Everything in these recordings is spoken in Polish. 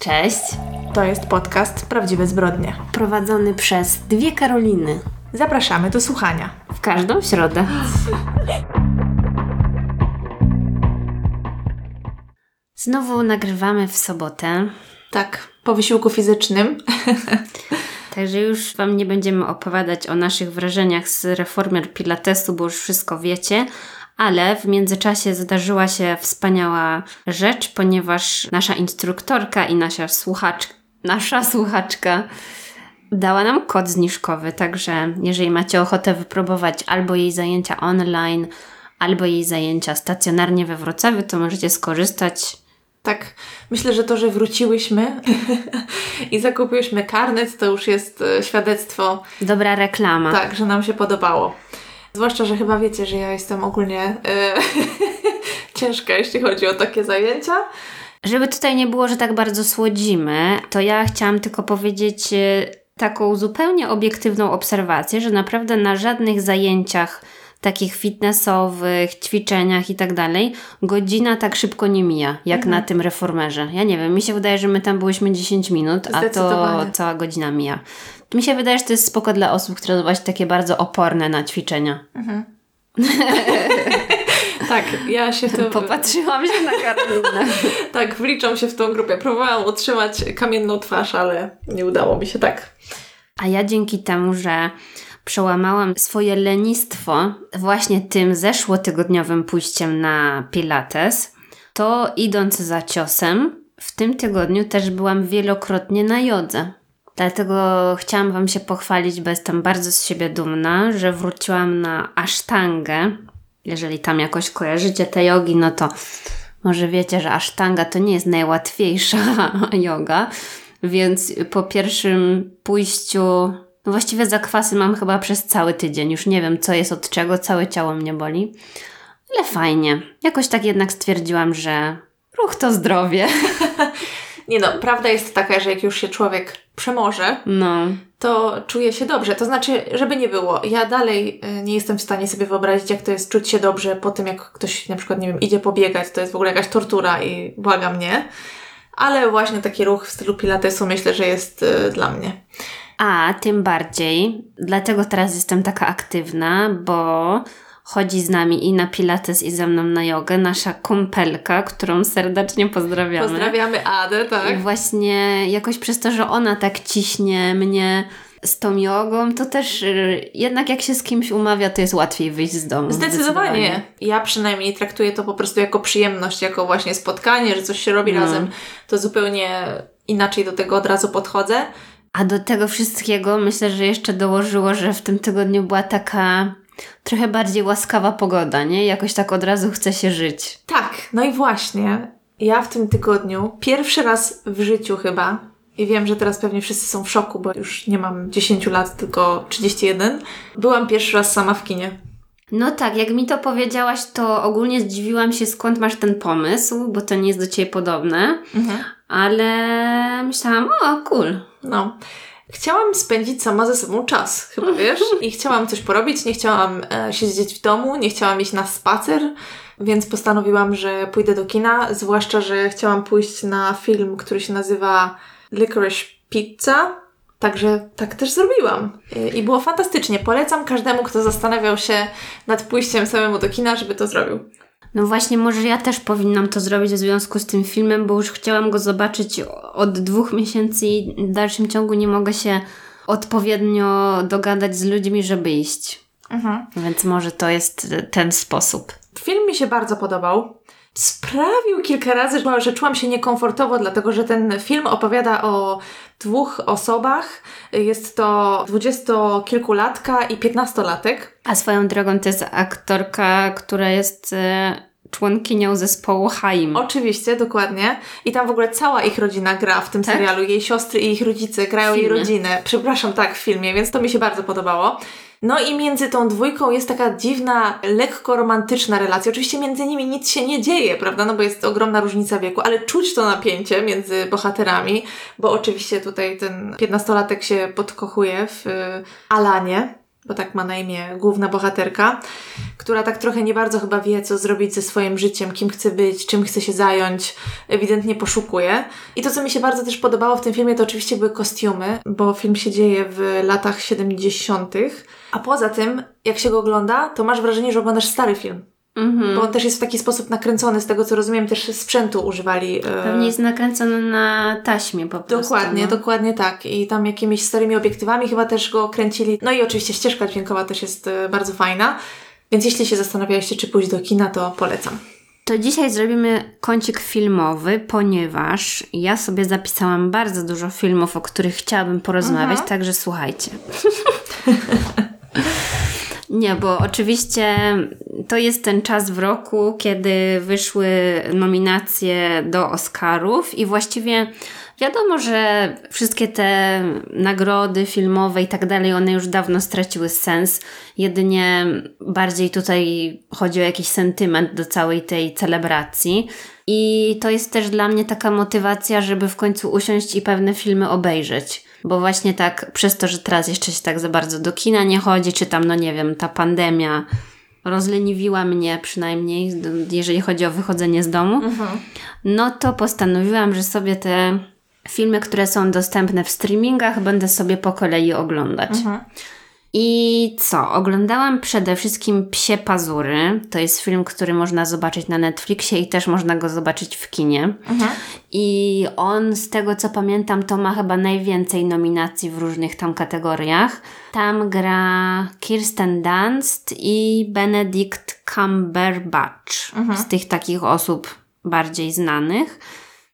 Cześć. To jest podcast Prawdziwe Zbrodnie. Prowadzony przez dwie Karoliny. Zapraszamy do słuchania. W każdą środę. Znowu nagrywamy w sobotę. Tak, po wysiłku fizycznym. Także już Wam nie będziemy opowiadać o naszych wrażeniach z reformer Pilatesu, bo już wszystko wiecie. Ale w międzyczasie zdarzyła się wspaniała rzecz, ponieważ nasza instruktorka i nasza słuchaczka, nasza słuchaczka dała nam kod zniżkowy. Także jeżeli macie ochotę wypróbować albo jej zajęcia online, albo jej zajęcia stacjonarnie we Wrocławiu, to możecie skorzystać. Tak, myślę, że to, że wróciłyśmy i zakupiłyśmy karnet, to już jest e, świadectwo. Dobra reklama. Tak, że nam się podobało. Zwłaszcza, że chyba wiecie, że ja jestem ogólnie e, ciężka, jeśli chodzi o takie zajęcia. Żeby tutaj nie było, że tak bardzo słodzimy, to ja chciałam tylko powiedzieć e, taką zupełnie obiektywną obserwację, że naprawdę na żadnych zajęciach takich fitnessowych, ćwiczeniach i tak dalej, godzina tak szybko nie mija, jak Mhm. na tym reformerze. Ja nie wiem, mi się wydaje, że my tam byłyśmy 10 minut, a to cała godzina mija. Mi się wydaje, że to jest spoko dla osób, które są właśnie takie bardzo oporne na ćwiczenia. Tak, ja się w tym... Popatrzyłam się na Karolinę. Tak, wliczam się w tą grupę. Próbowałam utrzymać kamienną twarz, ale nie udało mi się tak. A ja dzięki temu, że przełamałam swoje lenistwo właśnie tym zeszłotygodniowym pójściem na Pilates, to idąc za ciosem, w tym tygodniu też byłam wielokrotnie na jodze. Dlatego chciałam Wam się pochwalić, bo jestem bardzo z siebie dumna, że wróciłam na asztangę. Jeżeli tam jakoś kojarzycie te jogi, no to może wiecie, że asztanga to nie jest najłatwiejsza yoga, więc po pierwszym pójściu, no właściwie zakwasy mam chyba przez cały tydzień. Już nie wiem, co jest od czego, całe ciało mnie boli. Ale fajnie. Jakoś tak jednak stwierdziłam, że ruch to zdrowie. Nie no, prawda jest taka, że jak już się człowiek przemoże, No, to czuje się dobrze. To znaczy, żeby nie było, ja dalej y, nie jestem w stanie sobie wyobrazić, jak to jest czuć się dobrze po tym, jak ktoś na przykład, nie wiem, idzie pobiegać, to jest w ogóle jakaś tortura i błagam nie. Ale właśnie taki ruch w stylu pilatesu myślę, że jest y, dla mnie. A tym bardziej, dlatego teraz jestem taka aktywna, bo chodzi z nami i na Pilates, i ze mną na jogę nasza kumpelka, którą serdecznie pozdrawiamy. Pozdrawiamy Adę, I tak? właśnie jakoś przez to, że ona tak ciśnie mnie z tą jogą, to też y, jednak jak się z kimś umawia, to jest łatwiej wyjść z domu. Zdecydowanie. Ja przynajmniej traktuję to po prostu jako przyjemność, jako właśnie spotkanie, że coś się robi No. razem. To zupełnie inaczej do tego od razu podchodzę. A do tego wszystkiego myślę, że jeszcze dołożyło, że w tym tygodniu była taka trochę bardziej łaskawa pogoda, nie? Jakoś tak od razu chce się żyć. Tak, no i właśnie ja w tym tygodniu pierwszy raz w życiu chyba i wiem, że teraz pewnie wszyscy są w szoku, bo już nie mam 10 lat, tylko 31. Byłam pierwszy raz sama w kinie. No tak, jak mi to powiedziałaś, to ogólnie zdziwiłam się, skąd masz ten pomysł, bo to nie jest do Ciebie podobne, ale myślałam, o, cool. No. Chciałam spędzić sama ze sobą czas, chyba wiesz? I chciałam coś porobić, nie chciałam e, siedzieć w domu, nie chciałam iść na spacer, więc postanowiłam, że pójdę do kina, zwłaszcza, że chciałam pójść na film, który się nazywa Licorice Pizza. Także tak też zrobiłam. E, I było fantastycznie. Polecam każdemu, kto zastanawiał się nad pójściem samemu do kina, żeby to zrobił. No właśnie, może ja też powinnam to zrobić w związku z tym filmem, bo już chciałam go zobaczyć od dwóch miesięcy i w dalszym ciągu nie mogę się odpowiednio dogadać z ludźmi, żeby iść. Więc może to jest ten sposób. Film mi się bardzo podobał. Sprawił kilka razy, że- czułam się niekomfortowo, dlatego że ten film opowiada o dwóch osobach. Jest to dwudziestokilkulatka i piętnastolatek. A swoją drogą to jest aktorka, która jest e, członkinią zespołu Haim. Oczywiście, dokładnie. I tam w ogóle cała ich rodzina gra w tym Tak? serialu. Jej siostry i ich rodzice grają jej rodzinę. Przepraszam, tak, w filmie, więc to mi się bardzo podobało. No i między tą dwójką jest taka dziwna, lekko romantyczna relacja. Oczywiście między nimi nic się nie dzieje, prawda? No bo jest ogromna różnica wieku, ale czuć to napięcie między bohaterami, bo oczywiście tutaj ten piętnastolatek się podkochuje w y, Alanie. bo tak ma na imię główna bohaterka, która tak trochę nie bardzo chyba wie, co zrobić ze swoim życiem, kim chce być, czym chce się zająć, ewidentnie poszukuje. I to, co mi się bardzo też podobało w tym filmie, to oczywiście były kostiumy, bo film się dzieje w latach 70., a poza tym, jak się go ogląda, to masz wrażenie, że oglądasz stary film. Mhm. Bo on też jest w taki sposób nakręcony, z tego co rozumiem, też sprzętu używali. e, Pewnie jest nakręcony na taśmie po prostu. Dokładnie, no. dokładnie tak. I tam jakimiś starymi obiektywami chyba też go kręcili. No i oczywiście ścieżka dźwiękowa też jest e, bardzo fajna. Więc jeśli się zastanawialiście, czy pójść do kina, to polecam. To dzisiaj zrobimy kącik filmowy, ponieważ ja sobie zapisałam bardzo dużo filmów, o których chciałabym porozmawiać, Mhm. także słuchajcie. Nie, bo oczywiście to jest ten czas w roku, kiedy wyszły nominacje do Oscarów i właściwie wiadomo, że wszystkie te nagrody filmowe i tak dalej, one już dawno straciły sens. Jedynie bardziej tutaj chodzi o jakiś sentyment do całej tej celebracji. I to jest też dla mnie taka motywacja, żeby w końcu usiąść i pewne filmy obejrzeć. Bo właśnie tak, przez to, że teraz jeszcze się tak za bardzo do kina nie chodzi, czy tam, no nie wiem, ta pandemia rozleniwiła mnie przynajmniej, jeżeli chodzi o wychodzenie z domu, no to postanowiłam, że sobie te filmy, które są dostępne w streamingach, będę sobie po kolei oglądać. I co? Oglądałam przede wszystkim Psie Pazury. To jest film, który można zobaczyć na Netflixie i też można go zobaczyć w kinie. I on, z tego co pamiętam, to ma chyba najwięcej nominacji w różnych tam kategoriach. Tam gra Kirsten Dunst i Benedict Cumberbatch. Z tych takich osób bardziej znanych.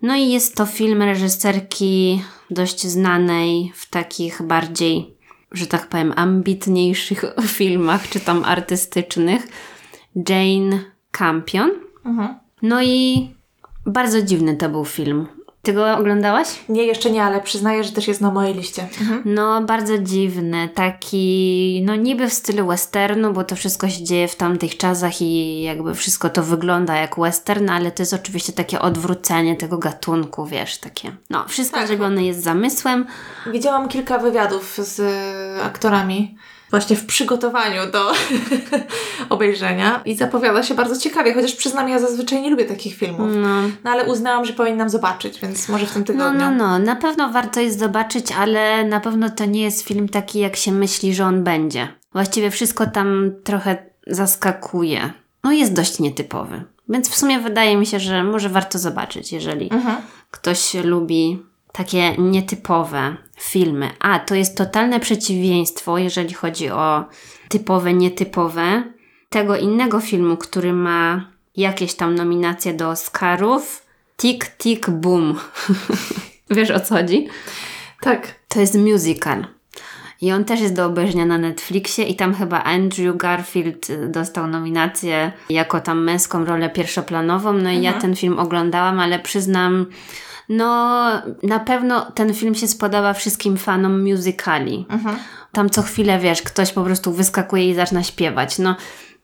No i jest to film reżyserki dość znanej w takich bardziej, że tak powiem, ambitniejszych filmach, czy tam artystycznych. Jane Campion. No i bardzo dziwny to był film. Ty go oglądałaś? Nie, jeszcze nie, ale przyznaję, że też jest na mojej liście. No, bardzo dziwny, taki, no niby w stylu westernu, bo to wszystko się dzieje w tamtych czasach i jakby wszystko to wygląda jak western, ale to jest oczywiście takie odwrócenie tego gatunku, wiesz, takie. No, wszystko Tak. zrobione jest zamysłem. Widziałam kilka wywiadów z aktorami właśnie w przygotowaniu do obejrzenia i zapowiada się bardzo ciekawie, chociaż przyznam, ja zazwyczaj nie lubię takich filmów. No. No ale uznałam, że powinnam zobaczyć, więc może w tym No, tygodniu. no, no, na pewno warto jest zobaczyć, ale na pewno to nie jest film taki, jak się myśli, że on będzie. Właściwie wszystko tam trochę zaskakuje. No, jest dość nietypowy. Więc w sumie wydaje mi się, że może warto zobaczyć, jeżeli ktoś lubi takie nietypowe filmy. A, to jest totalne przeciwieństwo, jeżeli chodzi o typowe, nietypowe, tego innego filmu, który ma jakieś tam nominacje do Oscarów. Tick, tick, boom. Wiesz o co chodzi? Tak. To jest musical. I on też jest do obejrzenia na Netflixie i tam chyba Andrew Garfield y, dostał nominację jako tam męską rolę pierwszoplanową. No i ja ten film oglądałam, ale przyznam, no na pewno ten film się spodoba wszystkim fanom musicali. Tam co chwilę, wiesz, ktoś po prostu wyskakuje i zaczyna śpiewać. No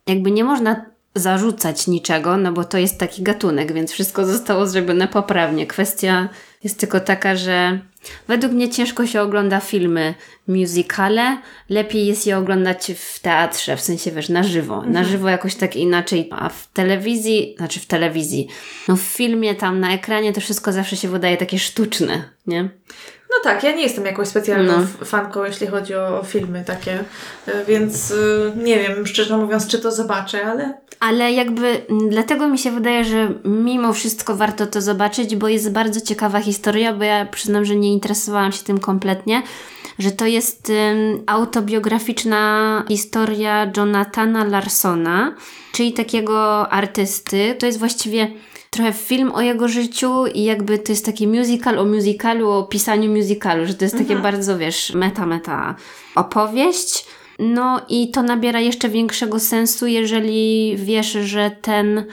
jakby nie można zarzucać niczego, no bo to jest taki gatunek, więc wszystko zostało zrobione poprawnie. Kwestia jest tylko taka, że według mnie ciężko się ogląda filmy musicale, lepiej jest je oglądać w teatrze, w sensie wiesz, na żywo. Na żywo jakoś tak inaczej, a w telewizji, znaczy w telewizji, no w filmie tam na ekranie to wszystko zawsze się wydaje takie sztuczne, nie? No tak, ja nie jestem jakąś specjalną No. fanką, jeśli chodzi o, o filmy takie, e, więc e, nie wiem, szczerze mówiąc, czy to zobaczę, ale Ale jakby m, dlatego mi się wydaje, że mimo wszystko warto to zobaczyć, bo jest bardzo ciekawa historia, bo ja przyznam, że nie interesowałam się tym kompletnie, że to jest ym, autobiograficzna historia Jonathana Larsona, czyli takiego artysty. To jest właściwie trochę film o jego życiu i jakby to jest taki musical o musicalu, o pisaniu musicalu, że to jest takie bardzo, wiesz, meta-meta opowieść. No i to nabiera jeszcze większego sensu, jeżeli wiesz, że ten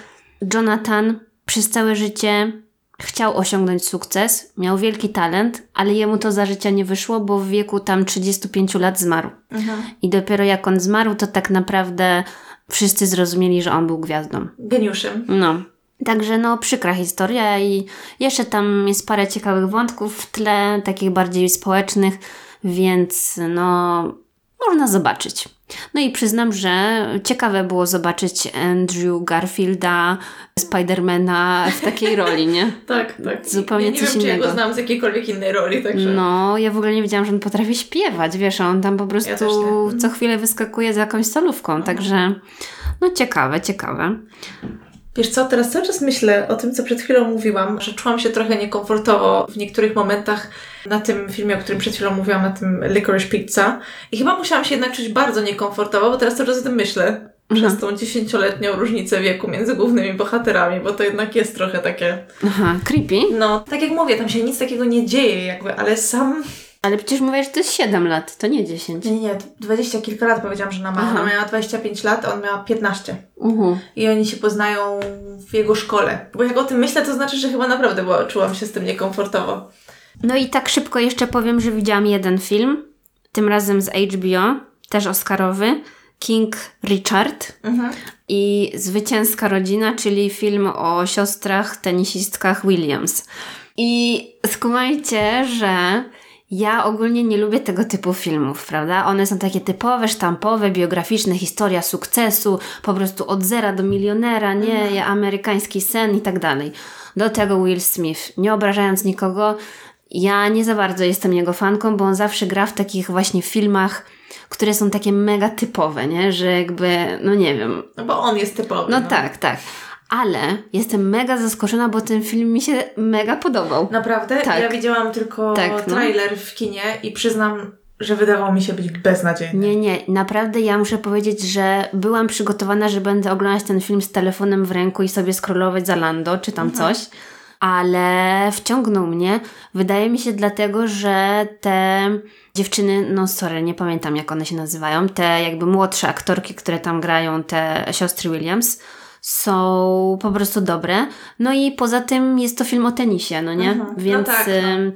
Jonathan przez całe życie chciał osiągnąć sukces, miał wielki talent, ale jemu to za życia nie wyszło, bo w wieku tam 35 lat zmarł. I dopiero jak on zmarł, to tak naprawdę wszyscy zrozumieli, że on był gwiazdą. geniuszem. No. Także no przykra historia i jeszcze tam jest parę ciekawych wątków w tle, takich bardziej społecznych, więc no można zobaczyć. No i przyznam, że ciekawe było zobaczyć Andrew Garfielda, Spidermana w takiej roli, nie? tak, tak. Zupełnie ja nie coś wiem, innego. czy ja go znam z jakiejkolwiek innej roli, także... No, ja w ogóle nie wiedziałam, że on potrafi śpiewać, wiesz, on tam po prostu Ja co chwilę wyskakuje z jakąś solówką, także no ciekawe, ciekawe. Wiesz co, teraz cały czas myślę o tym, co przed chwilą mówiłam, że czułam się trochę niekomfortowo w niektórych momentach na tym filmie, o którym przed chwilą mówiłam, na tym Licorice Pizza. I chyba musiałam się jednak czuć bardzo niekomfortowo, bo teraz cały czas o tym myślę. Mhm. Przez tą dziesięcioletnią różnicę wieku między głównymi bohaterami, bo to jednak jest trochę takie... Aha, creepy. No, tak jak mówię, tam się nic takiego nie dzieje jakby, ale sam... Ale przecież mówisz, że to jest 7 lat, to nie 10. Nie, nie, nie, dwadzieścia kilka lat powiedziałam, że ona ma. Aha. Ona miała 25 lat, a on miał 15. Uh-huh. I oni się poznają w jego szkole. Bo jak o tym myślę, to znaczy, że chyba naprawdę była, czułam się z tym niekomfortowo. No i tak szybko jeszcze powiem, że widziałam jeden film, tym razem z HBO, też Oscarowy, King Richard Mhm. i Zwycięska Rodzina, czyli film o siostrach tenisistkach Williams. I skumajcie, że ja ogólnie nie lubię tego typu filmów, prawda? One są takie typowe, sztampowe, biograficzne, historia sukcesu, po prostu od zera do milionera, nie, amerykański sen i tak dalej. Do tego Will Smith, nie obrażając nikogo, ja nie za bardzo jestem jego fanką, bo on zawsze gra w takich właśnie filmach, które są takie mega typowe, nie? Że jakby, no nie wiem, No bo on jest typowy. no tak, tak. Ale jestem mega zaskoczona, bo ten film mi się mega podobał. Naprawdę? Tak. Ja widziałam tylko Tak, no. trailer w kinie i przyznam, że wydawał mi się być beznadziejny. Nie, nie, naprawdę ja muszę powiedzieć, że byłam przygotowana, że będę oglądać ten film z telefonem w ręku i sobie scrollować za Lando czy tam coś, ale wciągnął mnie. Wydaje mi się dlatego, że te dziewczyny, no sorry, nie pamiętam jak one się nazywają, te jakby młodsze aktorki, które tam grają, te siostry Williams, są po prostu dobre. No i poza tym jest to film o tenisie, no nie? Mhm. No Więc tak, no.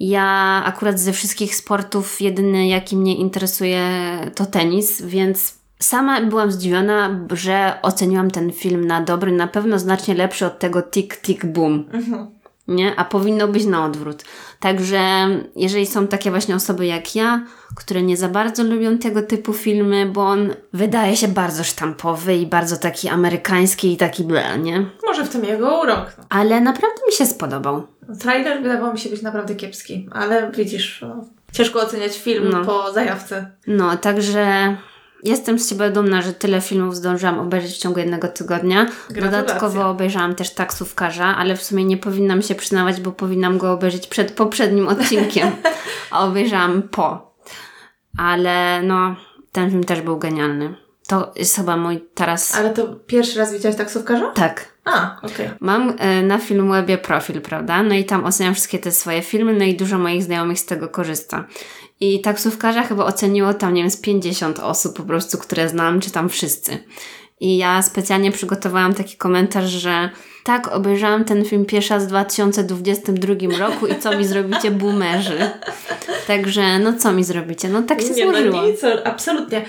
ja akurat ze wszystkich sportów jedyny jaki mnie interesuje to tenis, więc sama byłam zdziwiona, że oceniłam ten film na dobry, na pewno znacznie lepszy od tego Tick Tick Boom. Mhm. Nie? A powinno być na odwrót. Także jeżeli są takie właśnie osoby jak ja, które nie za bardzo lubią tego typu filmy, bo on wydaje się bardzo sztampowy i bardzo taki amerykański i taki ble, nie? Może w tym jego urok. No. Ale naprawdę mi się spodobał. Trailer wydawał mi się być naprawdę kiepski, ale widzisz, no, ciężko oceniać film No. po zajawce. No, także jestem z Ciebie dumna, że tyle filmów zdążyłam obejrzeć w ciągu jednego tygodnia. Dodatkowo obejrzałam też taksówkarza, ale w sumie nie powinnam się przyznawać, bo powinnam go obejrzeć przed poprzednim odcinkiem, a obejrzałam po. Ale no, ten film też był genialny. To jest chyba mój teraz... Ale to pierwszy raz widziałaś taksówkarza? Tak. A, okej. Mam e, na Filmwebie profil, prawda? No i tam oceniam wszystkie te swoje filmy, no i dużo moich znajomych z tego korzysta. I taksówkarza chyba oceniło tam, nie wiem, z 50 osób po prostu, które znam, czy tam wszyscy. I ja specjalnie przygotowałam taki komentarz, że tak, obejrzałam ten film pierwszy raz w 2022 roku i co mi zrobicie, boomerzy. Także, no co mi zrobicie? No tak się Nie, złożyło. no nic, absolutnie.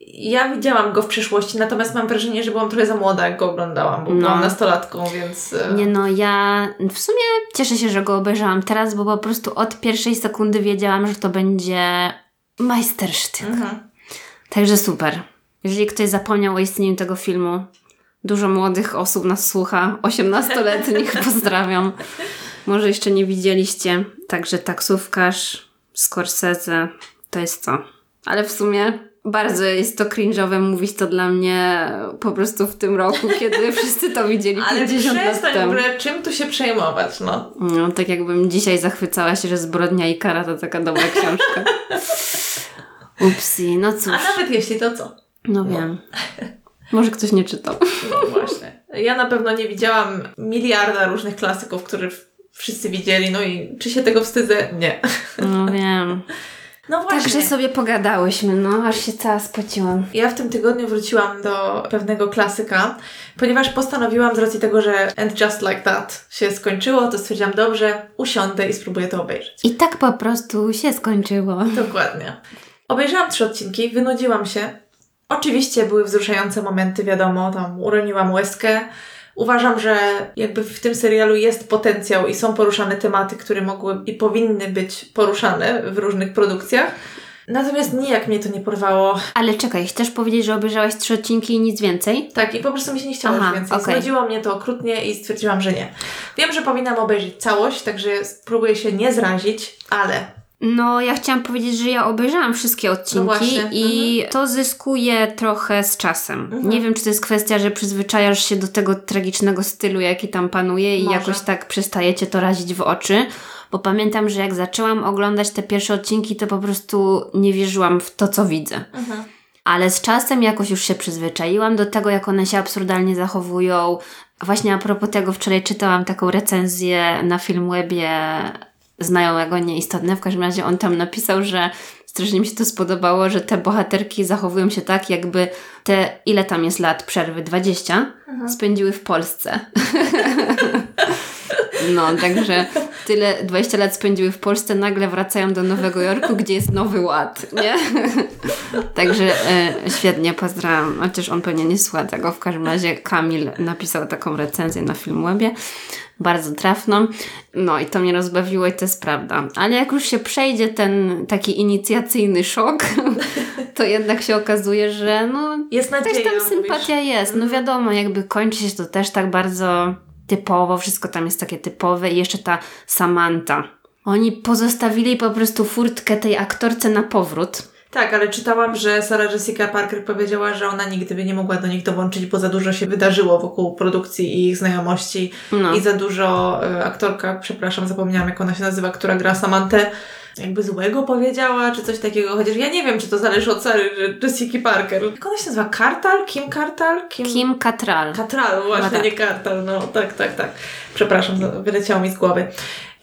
Ja widziałam go w przeszłości, natomiast mam wrażenie, że byłam trochę za młoda, jak go oglądałam, bo No. byłam nastolatką, więc... e, Nie no, ja w sumie cieszę się, że go obejrzałam teraz, bo po prostu od pierwszej sekundy wiedziałam, że to będzie majstersztyk. Mhm. Także super. Jeżeli ktoś zapomniał o istnieniu tego filmu, dużo młodych osób nas słucha, 18-letnich pozdrawiam. Może jeszcze nie widzieliście. Także taksówkarz, Scorsese, to jest to. Ale w sumie bardzo jest to cringe'owe mówić to dla mnie po prostu w tym roku, kiedy wszyscy to widzieli Ale 50 lat w temu. ogóle, czym tu się przejmować, no. No, tak jakbym dzisiaj zachwycała się, że Zbrodnia i Kara to taka dobra książka. Upsi, no cóż. A nawet jeśli, to co? No wiem. Może ktoś nie czytał. No właśnie. Ja na pewno nie widziałam miliarda różnych klasyków, które w- wszyscy widzieli, no i czy się tego wstydzę? Nie. No wiem. No właśnie. Także sobie pogadałyśmy, no, aż się cała spociłam. Ja w tym tygodniu wróciłam do pewnego klasyka, ponieważ postanowiłam z racji tego, że And Just Like That się skończyło, to stwierdziłam, dobrze, usiądę i spróbuję to obejrzeć. I tak po prostu się skończyło. Dokładnie. Obejrzałam trzy odcinki, wynudziłam się. Oczywiście były wzruszające momenty, wiadomo, tam uroniłam łezkę. Uważam, że jakby w tym serialu jest potencjał i są poruszane tematy, które mogły i powinny być poruszane w różnych produkcjach. Natomiast nijak mnie to nie porwało. Ale czekaj, chcesz powiedzieć, że obejrzałaś trzy odcinki i nic więcej? Tak, i po prostu mi się nie chciało Aha, już więcej. okej. Znudziło mnie to okrutnie i stwierdziłam, że nie. Wiem, że powinnam obejrzeć całość, także spróbuję się nie zrazić, ale No, ja chciałam powiedzieć, że ja obejrzałam wszystkie odcinki No i to zyskuje trochę z czasem. Mhm. Nie wiem, czy to jest kwestia, że przyzwyczajasz się do tego tragicznego stylu, jaki tam panuje i Może. jakoś tak przestajecie to razić w oczy. Bo pamiętam, że jak zaczęłam oglądać te pierwsze odcinki, to po prostu nie wierzyłam w to, co widzę. Ale z czasem jakoś już się przyzwyczaiłam do tego, jak one się absurdalnie zachowują. Właśnie a propos tego, wczoraj czytałam taką recenzję na Filmwebie znajomego nieistotne. W każdym razie on tam napisał, że strasznie mi się to spodobało, że te bohaterki zachowują się tak, jakby te, ile tam jest lat przerwy? 20? Spędziły w Polsce. No, także tyle, 20 lat spędziły w Polsce, nagle wracają do Nowego Jorku, gdzie jest Nowy Ład, nie? Także e, świetnie, pozdrawiam. Chociaż on pewnie nie słucha tego. W każdym razie Kamil napisał taką recenzję na Filmwebie. Bardzo trafną. No i to mnie rozbawiło i to jest prawda. Ale jak już się przejdzie ten taki inicjacyjny szok, to jednak się okazuje, że no jest nadzieja. tam sympatia jest. No wiadomo, jakby kończy się to też tak bardzo typowo, wszystko tam jest takie typowe i jeszcze ta Samantha. Oni pozostawili po prostu furtkę tej aktorce na powrót. Tak, ale czytałam, że Sarah Jessica Parker powiedziała, że ona nigdy by nie mogła do nich dołączyć, bo za dużo się wydarzyło wokół produkcji i ich znajomości No. i za dużo e, aktorka, przepraszam, zapomniałam jak ona się nazywa, która gra Samantę, jakby złego powiedziała, czy coś takiego, chociaż ja nie wiem, czy to zależy od Sary Jessica Parker. Jak ona się nazywa? Kartal? Kim Kartal? Kim? Kim Cattrall. Katral, właśnie, tak. nie Kartal, no tak, tak, tak. Przepraszam, za- wyleciało mi z głowy.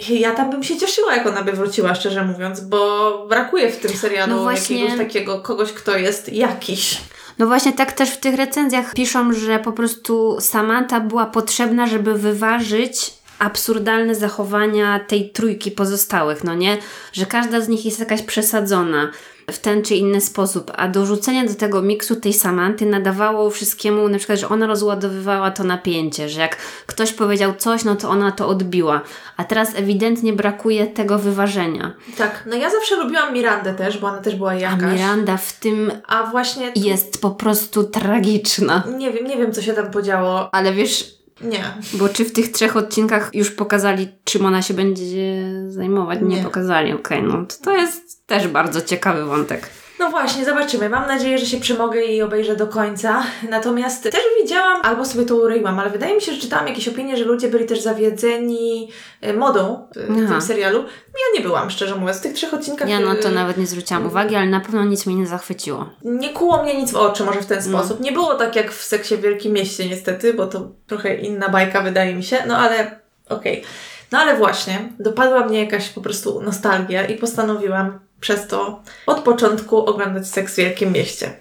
I Ja tam bym się cieszyła, jak ona by wróciła, szczerze mówiąc, bo brakuje w tym serialu No właśnie. jakiegoś takiego kogoś, kto jest jakiś. No właśnie tak też w tych recenzjach piszą, że po prostu Samantha była potrzebna, żeby wyważyć absurdalne zachowania tej trójki pozostałych, no nie? Że każda z nich jest jakaś przesadzona w ten czy inny sposób, a dorzucenie do tego miksu tej Samanty nadawało wszystkiemu, na przykład, że ona rozładowywała to napięcie, że jak ktoś powiedział coś, no to ona to odbiła, a teraz ewidentnie brakuje tego wyważenia. Tak, no ja zawsze lubiłam Mirandę też, bo ona też była A jakaś. Miranda w tym A właśnie jest po prostu tragiczna. nie wiem, nie wiem, co się tam podziało. Ale wiesz, Nie. Bo czy w tych trzech odcinkach już pokazali, czym ona się będzie zajmować? Nie, Nie. pokazali, okej, no to, to jest też bardzo ciekawy wątek. No właśnie, zobaczymy. Mam nadzieję, że się przemogę i obejrzę do końca. Natomiast też widziałam, albo sobie to uryłam, ale wydaje mi się, że czytałam jakieś opinie, że ludzie byli też zawiedzeni e, modą e, w tym serialu. Ja nie byłam, szczerze mówiąc. W tych trzech odcinkach Ja na to nawet nie zwróciłam uwagi, ale na pewno nic mnie nie zachwyciło. nie kuło mnie nic w oczy, może w ten No. sposób. Nie było tak jak w seksie w Wielkim Mieście niestety, bo to trochę inna bajka wydaje mi się, no ale okej. No ale właśnie, dopadła mnie jakaś po prostu nostalgia i postanowiłam przez to od początku oglądać Seks w Wielkim Mieście.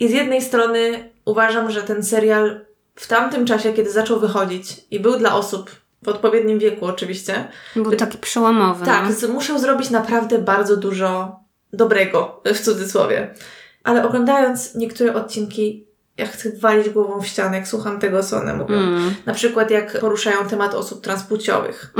I z jednej strony uważam, że ten serial w tamtym czasie, kiedy zaczął wychodzić i był dla osób w odpowiednim wieku oczywiście, Był taki przełomowy. tak, no. musiał zrobić naprawdę bardzo dużo dobrego, w cudzysłowie. Ale oglądając niektóre odcinki, ja chcę walić głową w ścianę, jak słucham tego, co one mówią. Mm. Na przykład jak poruszają temat osób transpłciowych.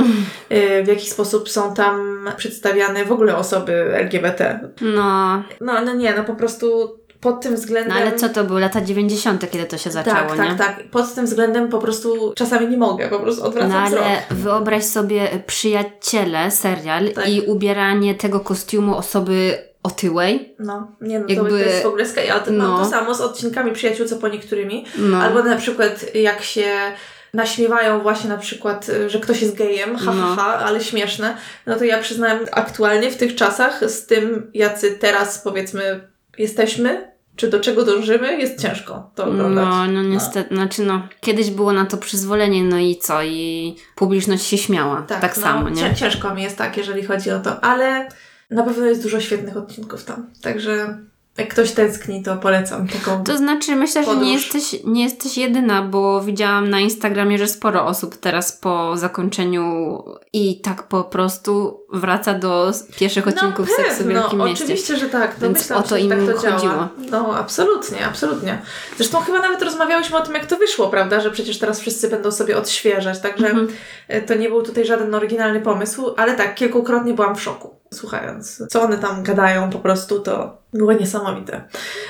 Y, W jaki sposób są tam przedstawiane w ogóle osoby LGBT. No, No, no nie, no po prostu pod tym no względem... ale co to były lata 90., kiedy to się zaczęło, tak, nie? tak, tak. Pod tym względem po prostu czasami nie mogę, po prostu odwracam No ale wzrok. wyobraź sobie Przyjaciele, serial Tak. i ubieranie tego kostiumu osoby otyłej. No, nie no, Jakby- to, jest w ogóle ska- Ja to mam no. to samo z odcinkami Przyjaciół, co po niektórymi. No. Albo na przykład jak się naśmiewają właśnie na przykład, y, że ktoś jest gejem, ha, No. ha, ale śmieszne, no to ja przyznam aktualnie w tych czasach z tym, jacy teraz powiedzmy jesteśmy, czy do czego dążymy, jest ciężko to oglądać. No, no niestety, znaczy no, kiedyś było na to przyzwolenie, no i co, i publiczność się śmiała, tak, no, samo, nie? cię- Ciężko mi jest tak, jeżeli chodzi o to, ale na pewno jest dużo świetnych odcinków tam, także jak ktoś tęskni, to polecam taką To znaczy, myślę, że nie Podróż. jesteś, nie jesteś jedyna, bo widziałam na Instagramie, że sporo osób teraz po zakończeniu i tak po prostu wraca do pierwszych odcinków Seksu w Wielkim Mieście. oczywiście, że tak. No Więc myślałam, o to że im tak to chodziło. Działa. No, absolutnie, absolutnie. Zresztą chyba nawet rozmawiałyśmy o tym, jak to wyszło, prawda? Że przecież teraz wszyscy będą sobie odświeżać, także Mhm. e, to nie był tutaj żaden oryginalny pomysł, ale tak, kilkukrotnie byłam w szoku. Słuchając, co one tam gadają po prostu, to było niesamowite.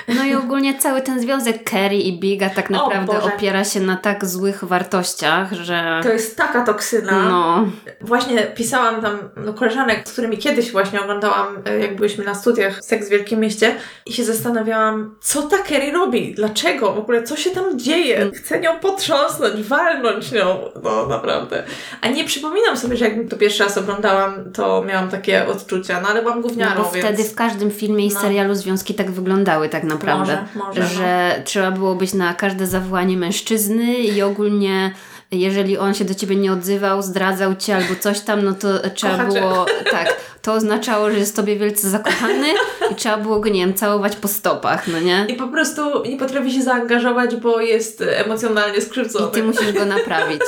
No i ogólnie cały ten związek Kerry i Biga tak naprawdę opiera się na tak złych wartościach, że... To jest taka toksyna. No. Właśnie pisałam tam do koleżanek, z którymi kiedyś właśnie oglądałam, e, jak byliśmy na studiach Seks w Wielkim Mieście i się zastanawiałam, co ta Kerry robi? Dlaczego? W ogóle co się tam dzieje? Chcę nią potrząsnąć, walnąć nią. No naprawdę. A nie przypominam sobie, że jakbym to pierwszy raz oglądałam, to miałam takie odczucia, no ale byłam gówniarą, no bo więc... wtedy w każdym filmie i no. serialu związki tak wyglądały tak naprawdę. Może, może, że no. trzeba było być na każde zawołanie mężczyzny i ogólnie jeżeli on się do ciebie nie odzywał, zdradzał cię albo coś tam, no to trzeba Kochacie. było, tak, to oznaczało, że jest tobie wielce zakochany i trzeba było go, nie wiem, całować po stopach, no nie? I po prostu nie potrafi się zaangażować, bo jest emocjonalnie skrzywdzony. I ty musisz go naprawić.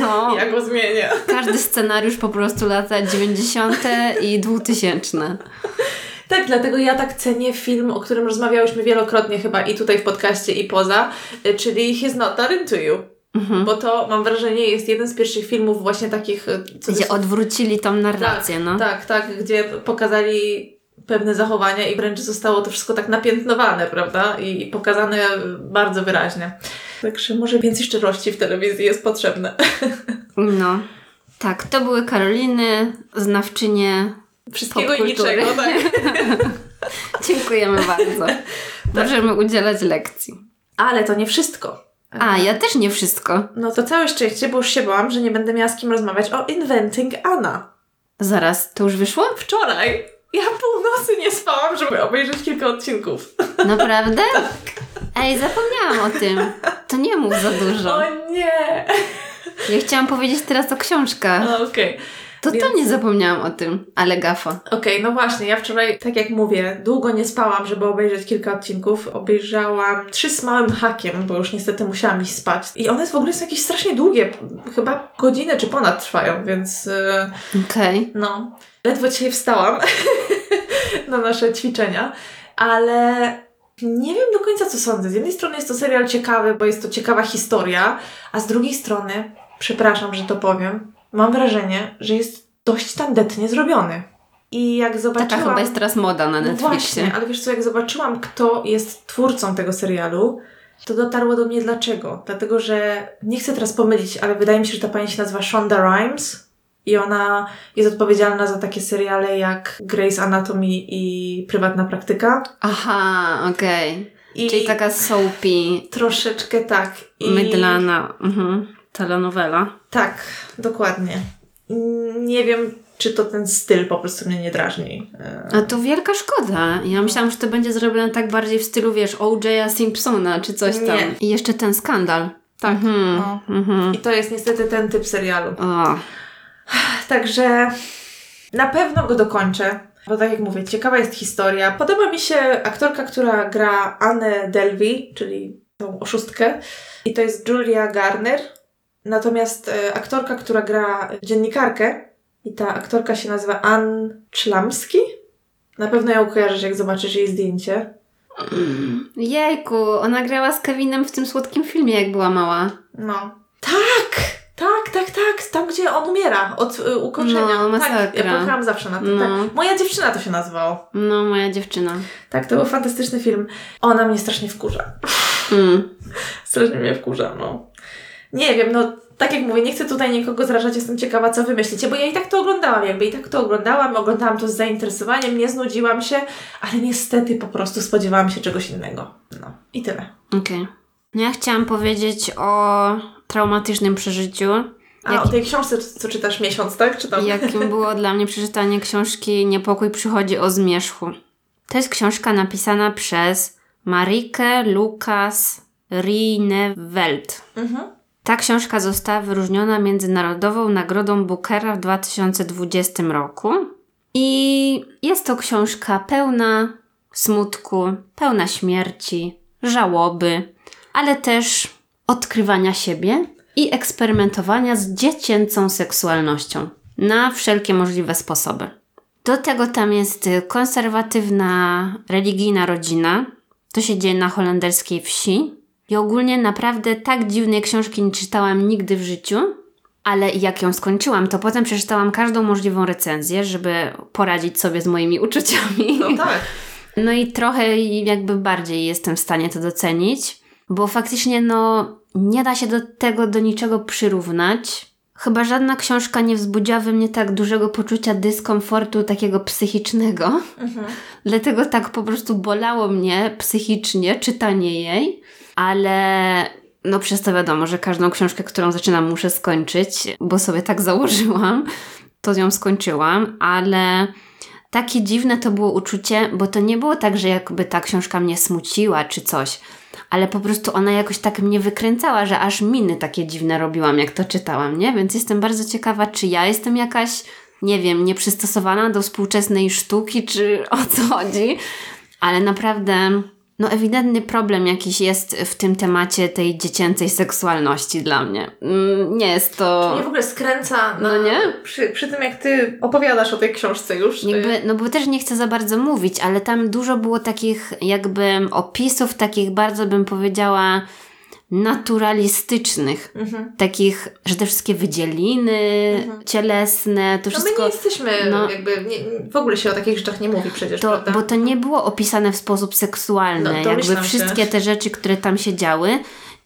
No. Ja go zmienię. Każdy scenariusz po prostu lata 90. i 2000. Tak, dlatego ja tak cenię film, o którym rozmawiałyśmy wielokrotnie chyba i tutaj w podcaście i poza, y, czyli He's Not That Into You. Mhm. Bo to, mam wrażenie, jest jeden z pierwszych filmów właśnie takich... y, Gdzie odwrócili tą narrację, tak, no. Tak, tak, gdzie pokazali pewne zachowania i wręcz zostało to wszystko tak napiętnowane, prawda? I, i pokazane bardzo wyraźnie. Także może więcej szczerości w telewizji jest potrzebne. No. Tak, to były Karoliny, znawczynie Wszystkiego i niczego, tak. Dziękujemy bardzo. Możemy udzielać lekcji. Ale to nie wszystko. A, ja też nie wszystko. No to całe szczęście, bo już się bałam, że nie będę miała z kim rozmawiać o Inventing Anna. Zaraz, to już wyszło? Wczoraj ja północy nie spałam, żeby obejrzeć kilka odcinków. Naprawdę? Ej, zapomniałam o tym. To nie mów za dużo. O nie! Ja chciałam powiedzieć teraz o książkach. No, Okej. To Więc- to nie zapomniałam o tym, ale gafa. Okej, no właśnie, ja wczoraj, tak jak mówię, długo nie spałam, żeby obejrzeć kilka odcinków. Obejrzałam trzy z małym hakiem, bo już niestety musiałam iść spać. I one w ogóle są jakieś strasznie długie, chyba godzinę czy ponad trwają, więc yy, Okej. no, ledwo dzisiaj wstałam na nasze ćwiczenia, ale nie wiem do końca co sądzę. Z jednej strony jest to serial ciekawy, bo jest to ciekawa historia, a z drugiej strony, przepraszam, że to powiem, mam wrażenie, że jest dość tandetnie zrobiony. I jak zobaczyłam... Taka chyba jest teraz moda na No Netflixie. właśnie, ale wiesz co, jak zobaczyłam, kto jest twórcą tego serialu, to dotarło do mnie dlaczego. Dlatego, że nie chcę teraz pomylić, ale wydaje mi się, że ta pani się nazywa Shonda Rhimes i ona jest odpowiedzialna za takie seriale jak Grey's Anatomy i Prywatna Praktyka. Aha, okej. I Czyli taka soapy, troszeczkę tak. I... mydlana mhm. telenowela. Tak, dokładnie. Nie wiem, czy to ten styl po prostu mnie nie drażni. E, A to wielka szkoda. Ja myślałam, że to będzie zrobione tak bardziej w stylu, wiesz, O.J.a Simpsona czy coś tam. Nie. I jeszcze ten skandal. Tak. Mhm. No. Mhm. I to jest niestety ten typ serialu. O. Także na pewno go dokończę. Bo tak jak mówię, ciekawa jest historia. Podoba mi się aktorka, która gra Anne Delvey, czyli tą oszustkę. I to jest Julia Garner. Natomiast e, aktorka, która gra dziennikarkę, i ta aktorka się nazywa Ann Czlamski. Na pewno ją kojarzysz, jak zobaczysz jej zdjęcie. Jejku, ona grała z Kevinem w tym słodkim filmie, jak była mała. No. Tak! Tak, tak, tak. Tam, gdzie on umiera od y, ukończenia. No, tak, ja płakałam zawsze na to. No. Tak. Moja dziewczyna to się nazywało. No, moja dziewczyna. Tak, to był fantastyczny film. Ona mnie strasznie wkurza. Mm. Strasznie mnie wkurza, no. Nie wiem, no tak jak mówię, nie chcę tutaj nikogo zrażać, jestem ciekawa, co wy myślicie, bo ja i tak to oglądałam, jakby i tak to oglądałam, oglądałam to z zainteresowaniem, nie znudziłam się, ale niestety po prostu spodziewałam się czegoś innego. No i tyle. Okej. No ja chciałam powiedzieć o traumatycznym przeżyciu, A Jak- o tej książce, co czytasz miesiąc, tak? Czy tam? jakim było dla mnie przeczytanie książki Niepokój przychodzi o zmierzchu. To jest książka napisana przez Marikę Lukas Rinewelt. Mhm. Ta książka została wyróżniona Międzynarodową Nagrodą Bookera w 2020 roku. I jest to książka pełna smutku, pełna śmierci, żałoby, ale też odkrywania siebie i eksperymentowania z dziecięcą seksualnością na wszelkie możliwe sposoby. Do tego tam jest konserwatywna, religijna rodzina. To się dzieje na holenderskiej wsi. I ogólnie naprawdę tak dziwnej książki nie czytałam nigdy w życiu. Ale jak ją skończyłam, to potem przeczytałam każdą możliwą recenzję, żeby poradzić sobie z moimi uczuciami. No tak. No i trochę jakby bardziej jestem w stanie to docenić, bo faktycznie no nie da się do tego do niczego przyrównać. Chyba żadna książka nie wzbudziła we mnie tak dużego poczucia dyskomfortu takiego psychicznego. Mhm. Dlatego tak po prostu bolało mnie psychicznie czytanie jej, ale no przez to wiadomo, że każdą książkę, którą zaczynam, muszę skończyć, bo sobie tak założyłam, to ją skończyłam, ale takie dziwne to było uczucie, bo to nie było tak, że jakby ta książka mnie smuciła czy coś, ale po prostu ona jakoś tak mnie wykręcała, że aż miny takie dziwne robiłam, jak to czytałam, nie? Więc jestem bardzo ciekawa, czy ja jestem jakaś, nie wiem, nieprzystosowana do współczesnej sztuki, czy o co chodzi, ale naprawdę no ewidentny problem jakiś jest w tym temacie tej dziecięcej seksualności dla mnie. Mm, Nie jest to... Mnie w ogóle skręca na, No nie? Przy, przy tym, jak ty opowiadasz o tej książce już. Jakby, no bo też nie chcę za bardzo mówić, ale tam dużo było takich jakby opisów, takich bardzo bym powiedziała naturalistycznych. Mhm. Takich, że te wszystkie wydzieliny cielesne, to No my wszystko... nie jesteśmy, no- jakby, nie, w ogóle się o takich rzeczach nie mówi przecież, To, prawda? bo to nie było opisane w sposób seksualny. No, Jakby domyślam się. wszystkie te rzeczy, które tam się działy,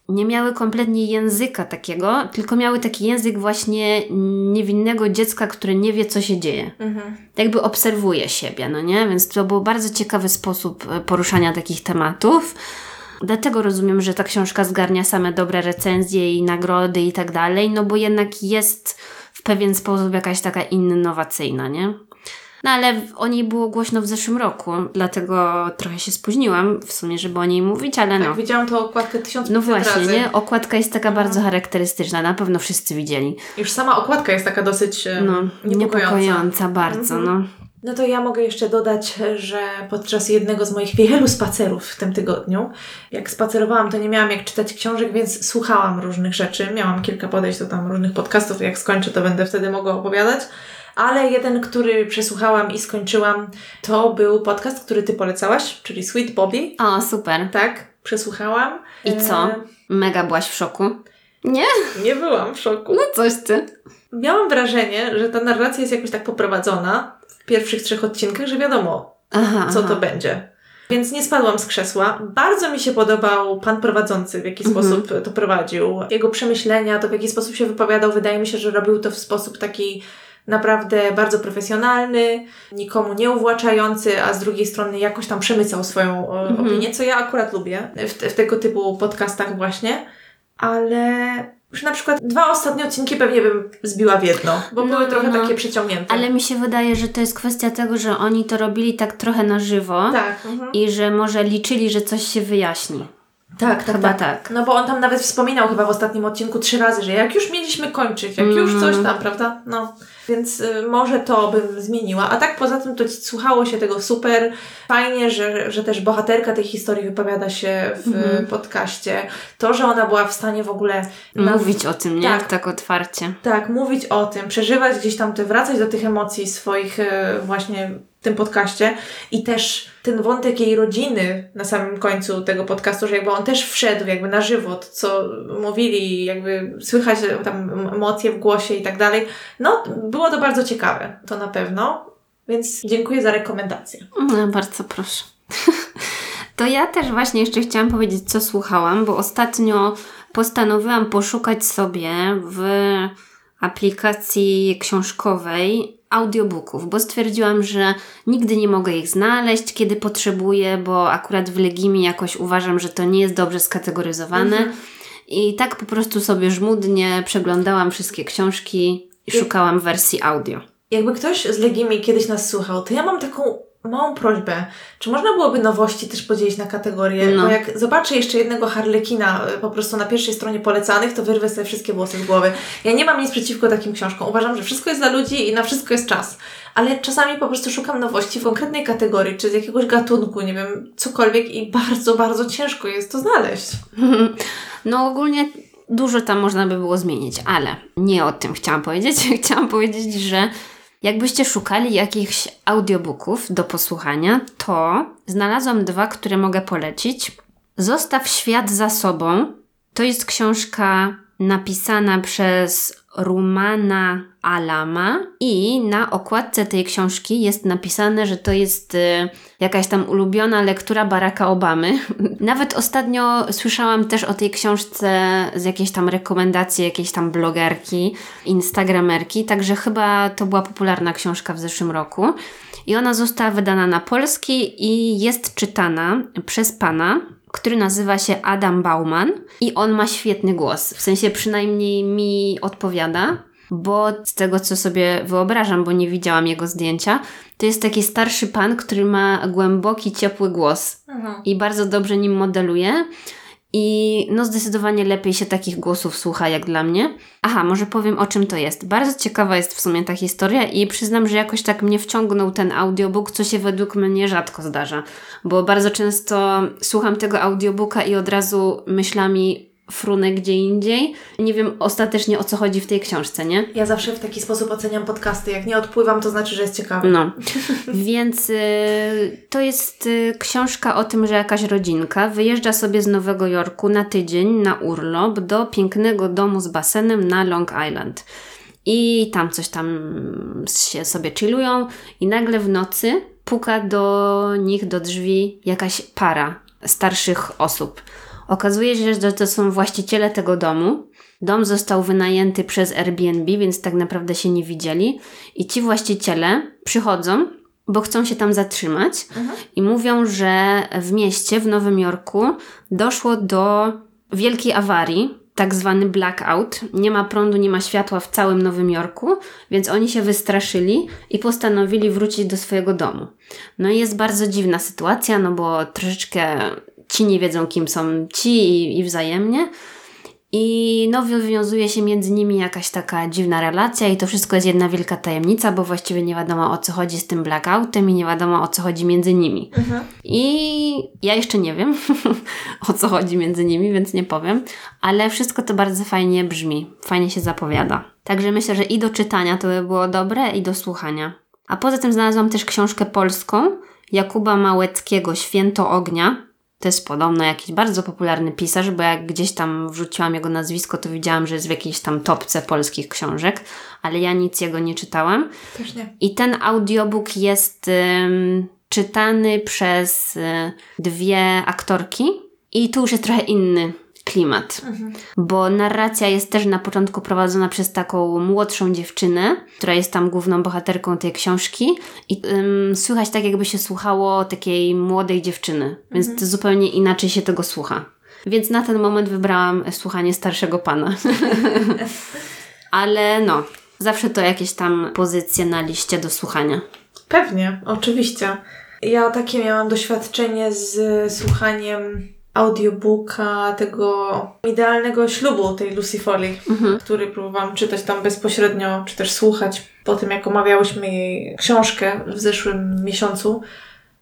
nie miały kompletnie języka takiego, tylko miały taki język właśnie niewinnego dziecka, które nie wie, co się dzieje. Mhm. Jakby obserwuje siebie, no nie? Więc to był bardzo ciekawy sposób e, poruszania takich tematów. Dlatego rozumiem, że ta książka zgarnia same dobre recenzje i nagrody i tak dalej, no bo jednak jest w pewien sposób jakaś taka innowacyjna, nie? No ale o niej było głośno w zeszłym roku, dlatego trochę się spóźniłam w sumie, żeby o niej mówić, ale no. Tak, widziałam tą okładkę tysiąc No właśnie, razy. nie? Okładka jest taka bardzo charakterystyczna, na pewno wszyscy widzieli. Już sama okładka jest taka dosyć No, niepokojąca. niepokojąca bardzo, Mhm. no. No to ja mogę jeszcze dodać, że podczas jednego z moich wielu spacerów w tym tygodniu, jak spacerowałam, to nie miałam jak czytać książek, więc słuchałam różnych rzeczy. Miałam kilka podejść do tam różnych podcastów. Jak skończę, to będę wtedy mogła opowiadać. Ale jeden, który przesłuchałam i skończyłam, to był podcast, który ty polecałaś, czyli Sweet Bobby. O, super. Tak, przesłuchałam. I co? E, Mega byłaś w szoku? Nie? nie byłam w szoku. No coś ty. Miałam wrażenie, że ta narracja jest jakoś tak poprowadzona pierwszych trzech odcinkach, że wiadomo, Aha, co aha. to będzie. Więc nie spadłam z krzesła. Bardzo mi się podobał pan prowadzący, w jaki Mhm. sposób to prowadził. Jego przemyślenia, to w jaki sposób się wypowiadał, wydaje mi się, że robił to w sposób taki naprawdę bardzo profesjonalny, nikomu nie uwłaczający, a z drugiej strony jakoś tam przemycał swoją e, Mhm. opinię, co ja akurat lubię w, w tego typu podcastach właśnie. Ale już na przykład dwa ostatnie odcinki pewnie bym zbiła w jedno, bo No, były trochę no. takie przeciągnięte. Ale mi się wydaje, że to jest kwestia tego, że oni to robili tak trochę na żywo Tak. Mhm. i że może liczyli, że coś się wyjaśni. Tak, tak, Chyba tak. tak. No bo on tam nawet wspominał chyba w ostatnim odcinku trzy razy, że jak już mieliśmy kończyć, jak już Mm. coś tam, prawda? No. Więc y, może to bym zmieniła. A tak poza tym to słuchało się tego super. Fajnie, że, że też bohaterka tej historii wypowiada się w Mhm. podcaście. To, że ona była w stanie w ogóle na- Mówić o tym, nie? Tak. Tak, otwarcie. tak, mówić o tym, przeżywać gdzieś tam, te, wracać do tych emocji swoich e, właśnie tym podcaście i też ten wątek jej rodziny na samym końcu tego podcastu, że jakby on też wszedł jakby na żywo, to co mówili, jakby słychać tam emocje w głosie i tak dalej. No, było to bardzo ciekawe, to na pewno. Więc dziękuję za rekomendację. No, bardzo proszę. To ja też właśnie jeszcze chciałam powiedzieć, co słuchałam, bo ostatnio postanowiłam poszukać sobie w aplikacji książkowej audiobooków, bo stwierdziłam, że nigdy nie mogę ich znaleźć, kiedy potrzebuję, bo akurat w Legimi jakoś uważam, że to nie jest dobrze skategoryzowane. I tak po prostu sobie żmudnie przeglądałam wszystkie książki i szukałam wersji audio. Jakby ktoś z Legimi kiedyś nas słuchał, to ja mam taką małą prośbę. Czy można byłoby nowości też podzielić na kategorie? No. Bo jak zobaczę jeszcze jednego Harlekina y, po prostu na pierwszej stronie polecanych, to wyrwę sobie wszystkie włosy z głowy. Ja nie mam nic przeciwko takim książkom. Uważam, że wszystko jest dla ludzi i na wszystko jest czas. Ale czasami po prostu szukam nowości w konkretnej kategorii, czy z jakiegoś gatunku, nie wiem, cokolwiek i bardzo, bardzo ciężko jest to znaleźć. No ogólnie dużo tam można by było zmienić, ale nie o tym chciałam powiedzieć. Chciałam powiedzieć, że jakbyście szukali jakichś audiobooków do posłuchania, to znalazłam dwa, które mogę polecić. Zostaw świat za sobą. To jest książka napisana przez Rumana Alama i na okładce tej książki jest napisane, że to jest y, jakaś tam ulubiona lektura Baracka Obamy. Nawet ostatnio słyszałam też o tej książce z jakiejś tam rekomendacji jakiejś tam blogerki, instagramerki, także chyba to była popularna książka w zeszłym roku. I ona została wydana na polski i jest czytana przez pana, który nazywa się Adam Bauman i on ma świetny głos. W sensie przynajmniej mi odpowiada, bo z tego co sobie wyobrażam, bo nie widziałam jego zdjęcia, to jest taki starszy pan, który ma głęboki, ciepły głos Aha. i bardzo dobrze nim modeluje. I no zdecydowanie lepiej się takich głosów słucha jak dla mnie. Aha, może powiem o czym to jest. Bardzo ciekawa jest w sumie ta historia i przyznam, że jakoś tak mnie wciągnął ten audiobook, co się według mnie rzadko zdarza. Bo bardzo często słucham tego audiobooka i od razu myślami frunę gdzie indziej. Nie wiem ostatecznie o co chodzi w tej książce, nie? Ja zawsze w taki sposób oceniam podcasty. Jak nie odpływam, to znaczy, że jest ciekawy. No, więc y, to jest y, książka o tym, że jakaś rodzinka wyjeżdża sobie z Nowego Jorku na tydzień na urlop do pięknego domu z basenem na Long Island. I tam coś tam się sobie chillują i nagle w nocy puka do nich do drzwi jakaś para starszych osób. Okazuje się, że to są właściciele tego domu. Dom został wynajęty przez Airbnb, więc tak naprawdę się nie widzieli. I ci właściciele przychodzą, bo chcą się tam zatrzymać i mówią, że w mieście, w Nowym Jorku, doszło do wielkiej awarii, tak zwany blackout. Nie ma prądu, nie ma światła w całym Nowym Jorku, więc oni się wystraszyli i postanowili wrócić do swojego domu. No i jest bardzo dziwna sytuacja, no bo troszeczkę ci nie wiedzą, kim są ci i, i wzajemnie. I no, wywiązuje się między nimi jakaś taka dziwna relacja, i to wszystko jest jedna wielka tajemnica, bo właściwie nie wiadomo o co chodzi z tym blackoutem i nie wiadomo o co chodzi między nimi. I ja jeszcze nie wiem o co chodzi między nimi, więc nie powiem, ale wszystko to bardzo fajnie brzmi, fajnie się zapowiada. Także myślę, że i do czytania to by było dobre, i do słuchania. A poza tym znalazłam też książkę polską Jakuba Małeckiego Święto Ognia. To jest podobno jakiś bardzo popularny pisarz, bo jak gdzieś tam wrzuciłam jego nazwisko, to widziałam, że jest w jakiejś tam topce polskich książek, ale ja nic jego nie czytałam. Też nie. I ten audiobook jest ym, czytany przez y, dwie aktorki i tu już jest trochę inny klimat, bo narracja jest też na początku prowadzona przez taką młodszą dziewczynę, która jest tam główną bohaterką tej książki i ym, słychać tak jakby się słuchało takiej młodej dziewczyny, więc to zupełnie inaczej się tego słucha. Więc na ten moment wybrałam słuchanie starszego pana. Ale no, zawsze to jakieś tam pozycje na liście do słuchania. Pewnie, oczywiście. Ja takie miałam doświadczenie z słuchaniem audiobooka tego idealnego ślubu tej Lucy Foley, który próbowałam czytać tam bezpośrednio, czy też słuchać po tym, jak omawiałyśmy jej książkę w zeszłym miesiącu.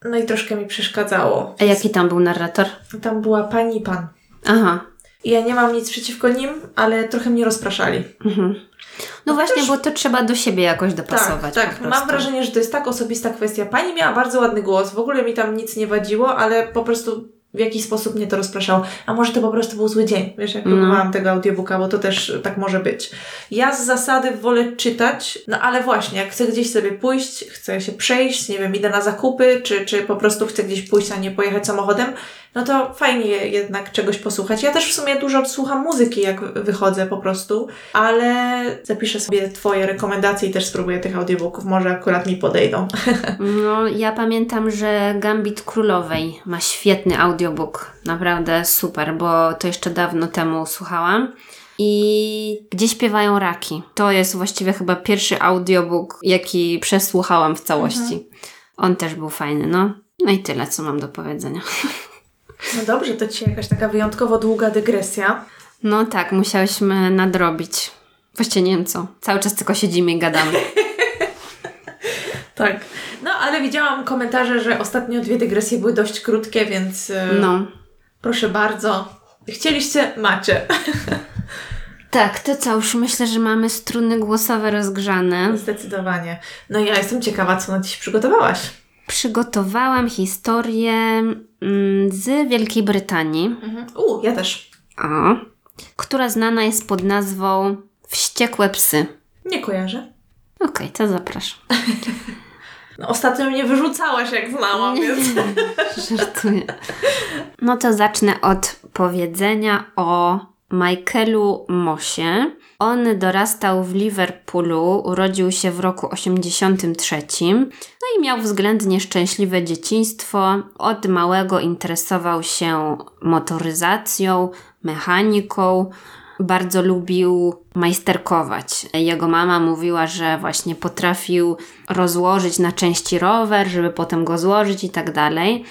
No i troszkę mi przeszkadzało. A jaki tam był narrator? Tam była pani i pan. Aha. Ja nie mam nic przeciwko nim, ale trochę mnie rozpraszali. Mhm. No właśnie, bo to trzeba do siebie jakoś dopasować. Tak, po tak. prostu. Mam wrażenie, że to jest tak osobista kwestia. Pani miała bardzo ładny głos, w ogóle mi tam nic nie wadziło, ale po prostu w jakiś sposób mnie to rozpraszało. A może to po prostu był zły dzień, wiesz, jak No. próbowałam tego audiobooka, bo to też tak może być. Ja z zasady wolę czytać, no ale właśnie, jak chcę gdzieś sobie pójść, chcę się przejść, nie wiem, idę na zakupy, czy, czy po prostu chcę gdzieś pójść, a nie pojechać samochodem, no to fajnie jednak czegoś posłuchać. Ja też w sumie dużo słucham muzyki, jak wychodzę po prostu, ale zapiszę sobie Twoje rekomendacje i też spróbuję tych audiobooków, może akurat mi podejdą. No, ja pamiętam, że Gambit Królowej ma świetny audiobook. Naprawdę super, bo to jeszcze dawno temu słuchałam. I gdzie śpiewają raki. To jest właściwie chyba pierwszy audiobook, jaki przesłuchałam w całości. On też był fajny, no. No i tyle, co mam do powiedzenia. No dobrze, to dzisiaj jakaś taka wyjątkowo długa dygresja. No tak, musiałyśmy nadrobić. Właściwie nie wiem co. Cały czas tylko siedzimy i gadamy. Tak. No, ale widziałam komentarze, że ostatnio dwie dygresje były dość krótkie, więc e, No. proszę bardzo. Chcieliście, macie. Tak, to co? Już myślę, że mamy struny głosowe rozgrzane. Zdecydowanie. No i ja jestem ciekawa, co na dziś przygotowałaś. Przygotowałam historię z Wielkiej Brytanii. Mhm. U, ja też. O. która znana jest pod nazwą Wściekłe psy. Nie kojarzę. Okej, to zapraszam. No, ostatnio mnie wyrzucałaś, jak znałam, więc... Żartuję. No to zacznę od powiedzenia o Michaelu Mosie. On dorastał w Liverpoolu, urodził się w roku 83. No i miał względnie szczęśliwe dzieciństwo. Od małego interesował się motoryzacją, mechaniką. Bardzo lubił majsterkować. Jego mama mówiła, że właśnie potrafił rozłożyć na części rower, żeby potem go złożyć i tak dalej.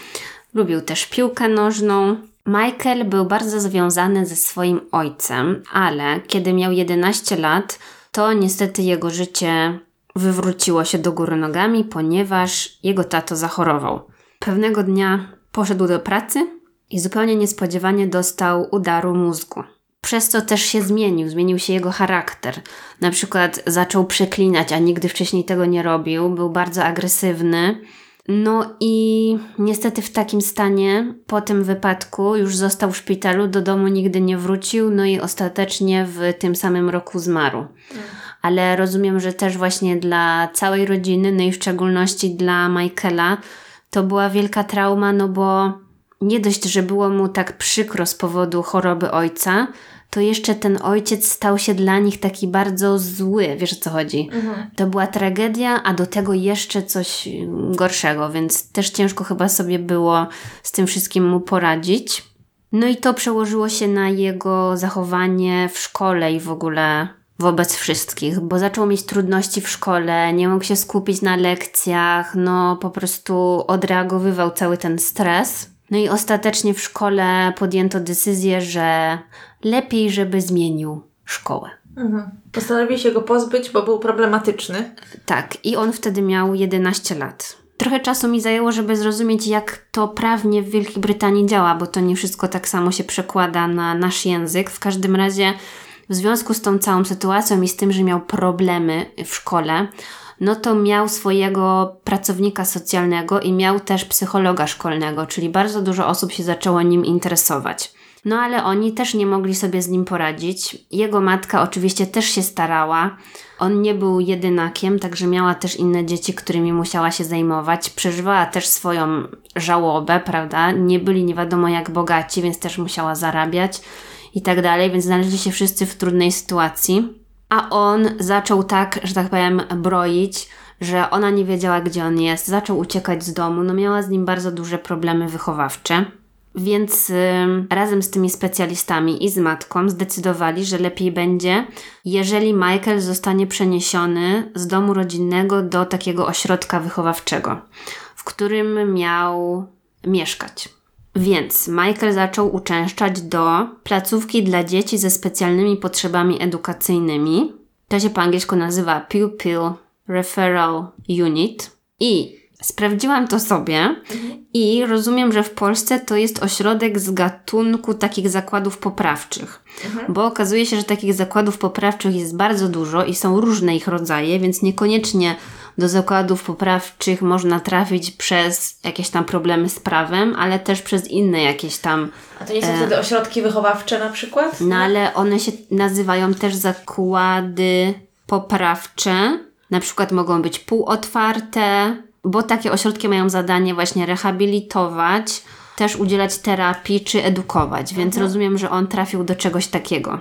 Lubił też piłkę nożną. Michael był bardzo związany ze swoim ojcem, ale kiedy miał 11 lat, to niestety jego życie wywróciło się do góry nogami, ponieważ jego tato zachorował. Pewnego dnia poszedł do pracy i zupełnie niespodziewanie dostał udaru mózgu. Przez to też się zmienił, zmienił się jego charakter. Na przykład zaczął przeklinać, a nigdy wcześniej tego nie robił, był bardzo agresywny. No i niestety w takim stanie po tym wypadku już został w szpitalu, do domu nigdy nie wrócił, no i ostatecznie w tym samym roku zmarł. Ale rozumiem, że też właśnie dla całej rodziny, no i w szczególności dla Michaela, to była wielka trauma, no bo nie dość, że było mu tak przykro z powodu choroby ojca, to jeszcze ten ojciec stał się dla nich taki bardzo zły, wiesz o co chodzi. To była tragedia, a do tego jeszcze coś gorszego, więc też ciężko chyba sobie było z tym wszystkim mu poradzić. No i to przełożyło się na jego zachowanie w szkole i w ogóle wobec wszystkich, bo zaczął mieć trudności w szkole, nie mógł się skupić na lekcjach, no po prostu odreagowywał cały ten stres. No i ostatecznie w szkole podjęto decyzję, że lepiej, żeby zmienił szkołę. Mhm. Postanowili się go pozbyć, bo był problematyczny. Tak, i on wtedy miał 11 lat. Trochę czasu mi zajęło, żeby zrozumieć, jak to prawnie w Wielkiej Brytanii działa, bo to nie wszystko tak samo się przekłada na nasz język. W każdym razie, w związku z tą całą sytuacją i z tym, że miał problemy w szkole, no to miał swojego pracownika socjalnego i miał też psychologa szkolnego, czyli bardzo dużo osób się zaczęło nim interesować. No ale oni też nie mogli sobie z nim poradzić. Jego matka oczywiście też się starała. On nie był jedynakiem, także miała też inne dzieci, którymi musiała się zajmować. Przeżywała też swoją żałobę, prawda? Nie byli nie wiadomo jak bogaci, więc też musiała zarabiać i tak dalej, więc znaleźli się wszyscy w trudnej sytuacji. A on zaczął tak, że tak powiem, broić, że ona nie wiedziała, gdzie on jest, zaczął uciekać z domu, no miała z nim bardzo duże problemy wychowawcze. Więc y, razem z tymi specjalistami i z matką zdecydowali, że lepiej będzie, jeżeli Michael zostanie przeniesiony z domu rodzinnego do takiego ośrodka wychowawczego, w którym miał mieszkać. Więc Michael zaczął uczęszczać do placówki dla dzieci ze specjalnymi potrzebami edukacyjnymi. To się po angielsku nazywa Pupil Referral Unit. I sprawdziłam to sobie i rozumiem, że w Polsce to jest ośrodek z gatunku takich zakładów poprawczych. Bo okazuje się, że takich zakładów poprawczych jest bardzo dużo i są różne ich rodzaje, więc niekoniecznie do zakładów poprawczych można trafić przez jakieś tam problemy z prawem, ale też przez inne jakieś tam. A to nie są wtedy ośrodki wychowawcze na przykład? No ale one się nazywają też zakłady poprawcze. Na przykład mogą być półotwarte, bo takie ośrodki mają zadanie właśnie rehabilitować, też udzielać terapii czy edukować, więc rozumiem, że on trafił do czegoś takiego.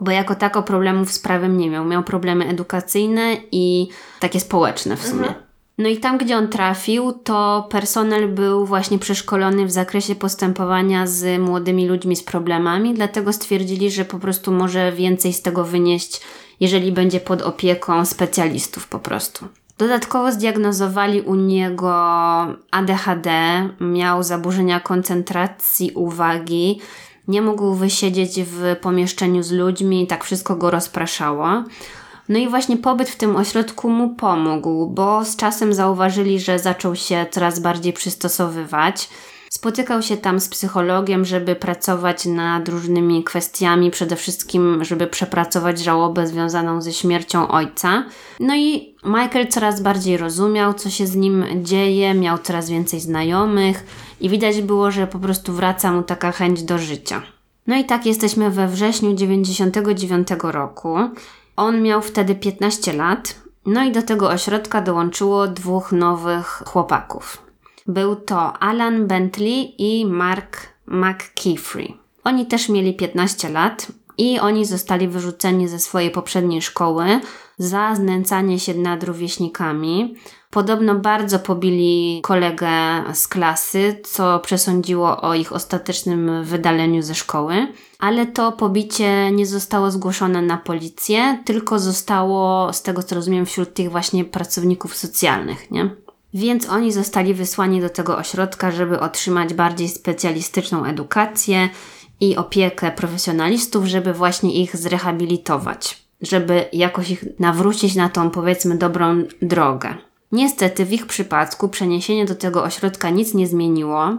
Bo jako tako problemów z prawem nie miał. Miał problemy edukacyjne i takie społeczne w sumie. No i tam, gdzie on trafił, to personel był właśnie przeszkolony w zakresie postępowania z młodymi ludźmi z problemami, dlatego stwierdzili, że po prostu może więcej z tego wynieść, jeżeli będzie pod opieką specjalistów po prostu. Dodatkowo zdiagnozowali u niego ADHD, miał zaburzenia koncentracji uwagi, nie mógł wysiedzieć w pomieszczeniu z ludźmi, tak wszystko go rozpraszało. No i właśnie pobyt w tym ośrodku mu pomógł, bo z czasem zauważyli, że zaczął się coraz bardziej przystosowywać. Spotykał się tam z psychologiem, żeby pracować nad różnymi kwestiami, przede wszystkim, żeby przepracować żałobę związaną ze śmiercią ojca. No i Michael coraz bardziej rozumiał, co się z nim dzieje, miał coraz więcej znajomych i widać było, że po prostu wraca mu taka chęć do życia. No i tak jesteśmy we wrześniu 99 roku. On miał wtedy 15 lat, no i do tego ośrodka dołączyło dwóch nowych chłopaków. Był to Alan Bentley i Mark McKeefrey. Oni też mieli 15 lat i oni zostali wyrzuceni ze swojej poprzedniej szkoły za znęcanie się nad rówieśnikami. Podobno bardzo pobili kolegę z klasy, co przesądziło o ich ostatecznym wydaleniu ze szkoły, ale to pobicie nie zostało zgłoszone na policję, tylko zostało, z tego co rozumiem, wśród tych właśnie pracowników socjalnych, nie? Więc oni zostali wysłani do tego ośrodka, żeby otrzymać bardziej specjalistyczną edukację i opiekę profesjonalistów, żeby właśnie ich zrehabilitować, żeby jakoś ich nawrócić na tą powiedzmy dobrą drogę. Niestety w ich przypadku przeniesienie do tego ośrodka nic nie zmieniło,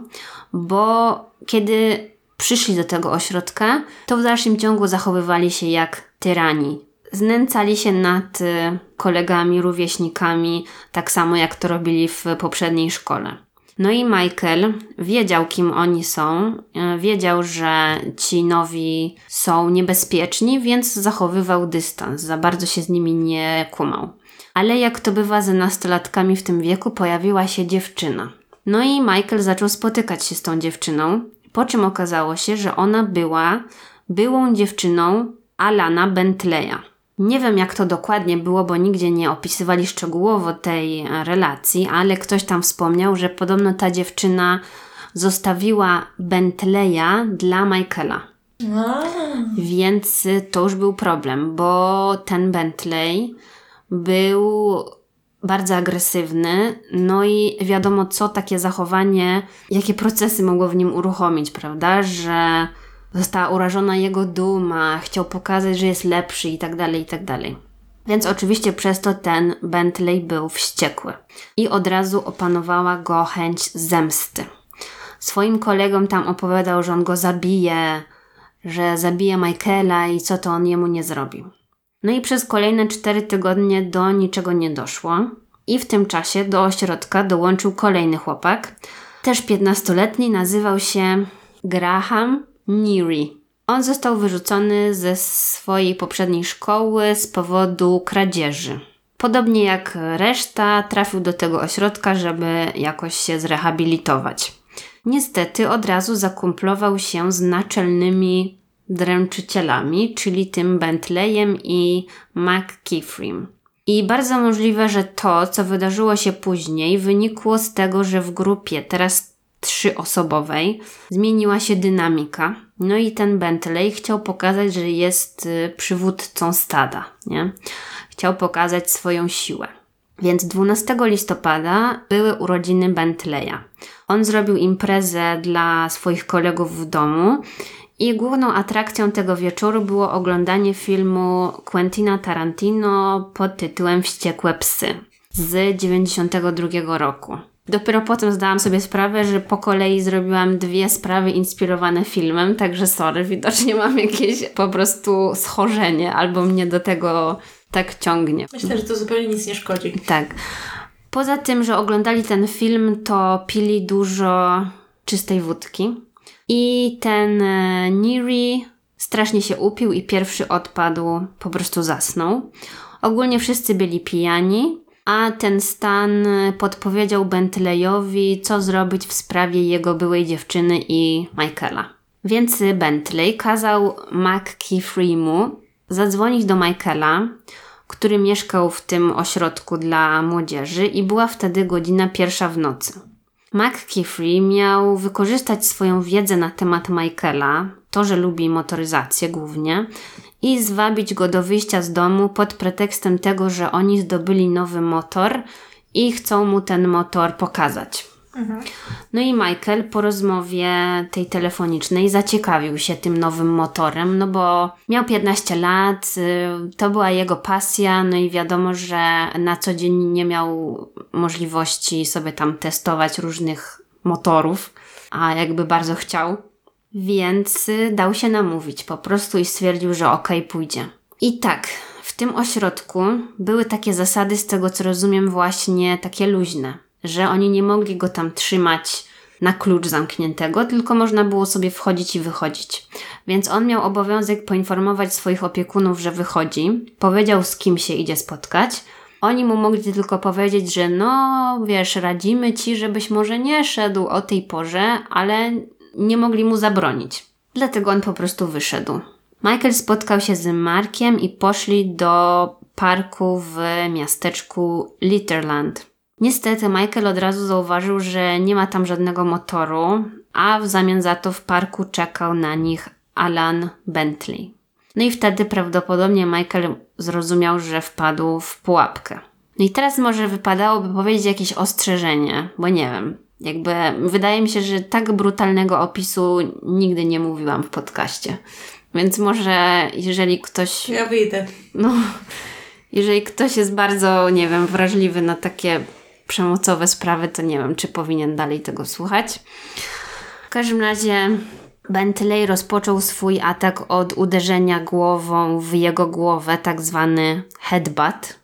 bo kiedy przyszli do tego ośrodka, to w dalszym ciągu zachowywali się jak tyrani. Znęcali się nad y, kolegami, rówieśnikami, tak samo jak to robili w poprzedniej szkole. No i Michael wiedział, kim oni są, y, wiedział, że ci nowi są niebezpieczni, więc zachowywał dystans, za bardzo się z nimi nie kumał. Ale jak to bywa ze nastolatkami w tym wieku, pojawiła się dziewczyna. No i Michael zaczął spotykać się z tą dziewczyną, po czym okazało się, że ona była byłą dziewczyną Alana Bentleya. Nie wiem, jak to dokładnie było, bo nigdzie nie opisywali szczegółowo tej relacji, ale ktoś tam wspomniał, że podobno ta dziewczyna zostawiła Bentleya dla Michaela. Więc to już był problem, bo ten Bentley był bardzo agresywny, no i wiadomo, co takie zachowanie, jakie procesy mogło w nim uruchomić, prawda? Że została urażona jego duma, chciał pokazać, że jest lepszy i tak dalej, i tak dalej. Więc oczywiście przez to ten Bentley był wściekły i od razu opanowała go chęć zemsty. Swoim kolegom tam opowiadał, że on go zabije, że zabije Michaela i co to on jemu nie zrobił. No i przez kolejne cztery tygodnie do niczego nie doszło. I w tym czasie do ośrodka dołączył kolejny chłopak, też 15-letni, nazywał się Graham Neary. On został wyrzucony ze swojej poprzedniej szkoły z powodu kradzieży. Podobnie jak reszta, trafił do tego ośrodka, żeby jakoś się zrehabilitować. Niestety od razu zakumplował się z naczelnymi dręczycielami, czyli tym Bentleyem i McKeefrym. I bardzo możliwe, że to, co wydarzyło się później, wynikło z tego, że w grupie teraz trzyosobowej zmieniła się dynamika. No i ten Bentley chciał pokazać, że jest y, przywódcą stada, nie? Chciał pokazać swoją siłę. Więc 12 listopada były urodziny Bentleya. On zrobił imprezę dla swoich kolegów w domu i główną atrakcją tego wieczoru było oglądanie filmu Quentina Tarantino pod tytułem Wściekłe psy z 92 roku. Dopiero potem zdałam sobie sprawę, że po kolei zrobiłam dwie sprawy inspirowane filmem, także sorry, widocznie mam jakieś po prostu schorzenie albo mnie do tego tak ciągnie. Myślę, że to zupełnie nic nie szkodzi. Tak. Poza tym, że oglądali ten film, to pili dużo czystej wódki. I ten e, Niri strasznie się upił i pierwszy odpadł, po prostu zasnął. Ogólnie wszyscy byli pijani, a ten stan podpowiedział Bentleyowi, co zrobić w sprawie jego byłej dziewczyny i Michaela. Więc Bentley kazał McKeefrey'mu zadzwonić do Michaela, który mieszkał w tym ośrodku dla młodzieży i była wtedy godzina pierwsza w nocy. McKeefrey miał wykorzystać swoją wiedzę na temat Michaela, to, że lubi motoryzację głównie, i zwabić go do wyjścia z domu pod pretekstem tego, że oni zdobyli nowy motor i chcą mu ten motor pokazać. Mhm. No i Michael po rozmowie tej telefonicznej zaciekawił się tym nowym motorem, no bo miał 15 lat, y, to była jego pasja, no i wiadomo, że na co dzień nie miał możliwości sobie tam testować różnych motorów, a jakby bardzo chciał. Więc y, dał się namówić po prostu i stwierdził, że okej, okay, pójdzie. I tak, w tym ośrodku były takie zasady, z tego co rozumiem, właśnie takie luźne że oni nie mogli go tam trzymać na klucz zamkniętego, tylko można było sobie wchodzić i wychodzić. Więc on miał obowiązek poinformować swoich opiekunów, że wychodzi, powiedział z kim się idzie spotkać. Oni mu mogli tylko powiedzieć, że no wiesz, radzimy ci, żebyś może nie szedł o tej porze, ale nie mogli mu zabronić. Dlatego on po prostu wyszedł. Michael spotkał się z Markiem i poszli do parku w miasteczku Litterland. Niestety Michael od razu zauważył, że nie ma tam żadnego motoru, a w zamian za to w parku czekał na nich Alan Bentley. No i wtedy prawdopodobnie Michael zrozumiał, że wpadł w pułapkę. No i teraz może wypadałoby powiedzieć jakieś ostrzeżenie, bo nie wiem. Jakby wydaje mi się, że tak brutalnego opisu nigdy nie mówiłam w podcaście. Więc może jeżeli ktoś. Ja wyjdę. No, jeżeli ktoś jest bardzo, nie wiem, wrażliwy na takie przemocowe sprawy, to nie wiem, czy powinien dalej tego słuchać. W każdym razie Bentley rozpoczął swój atak od uderzenia głową w jego głowę, tak zwany headbutt.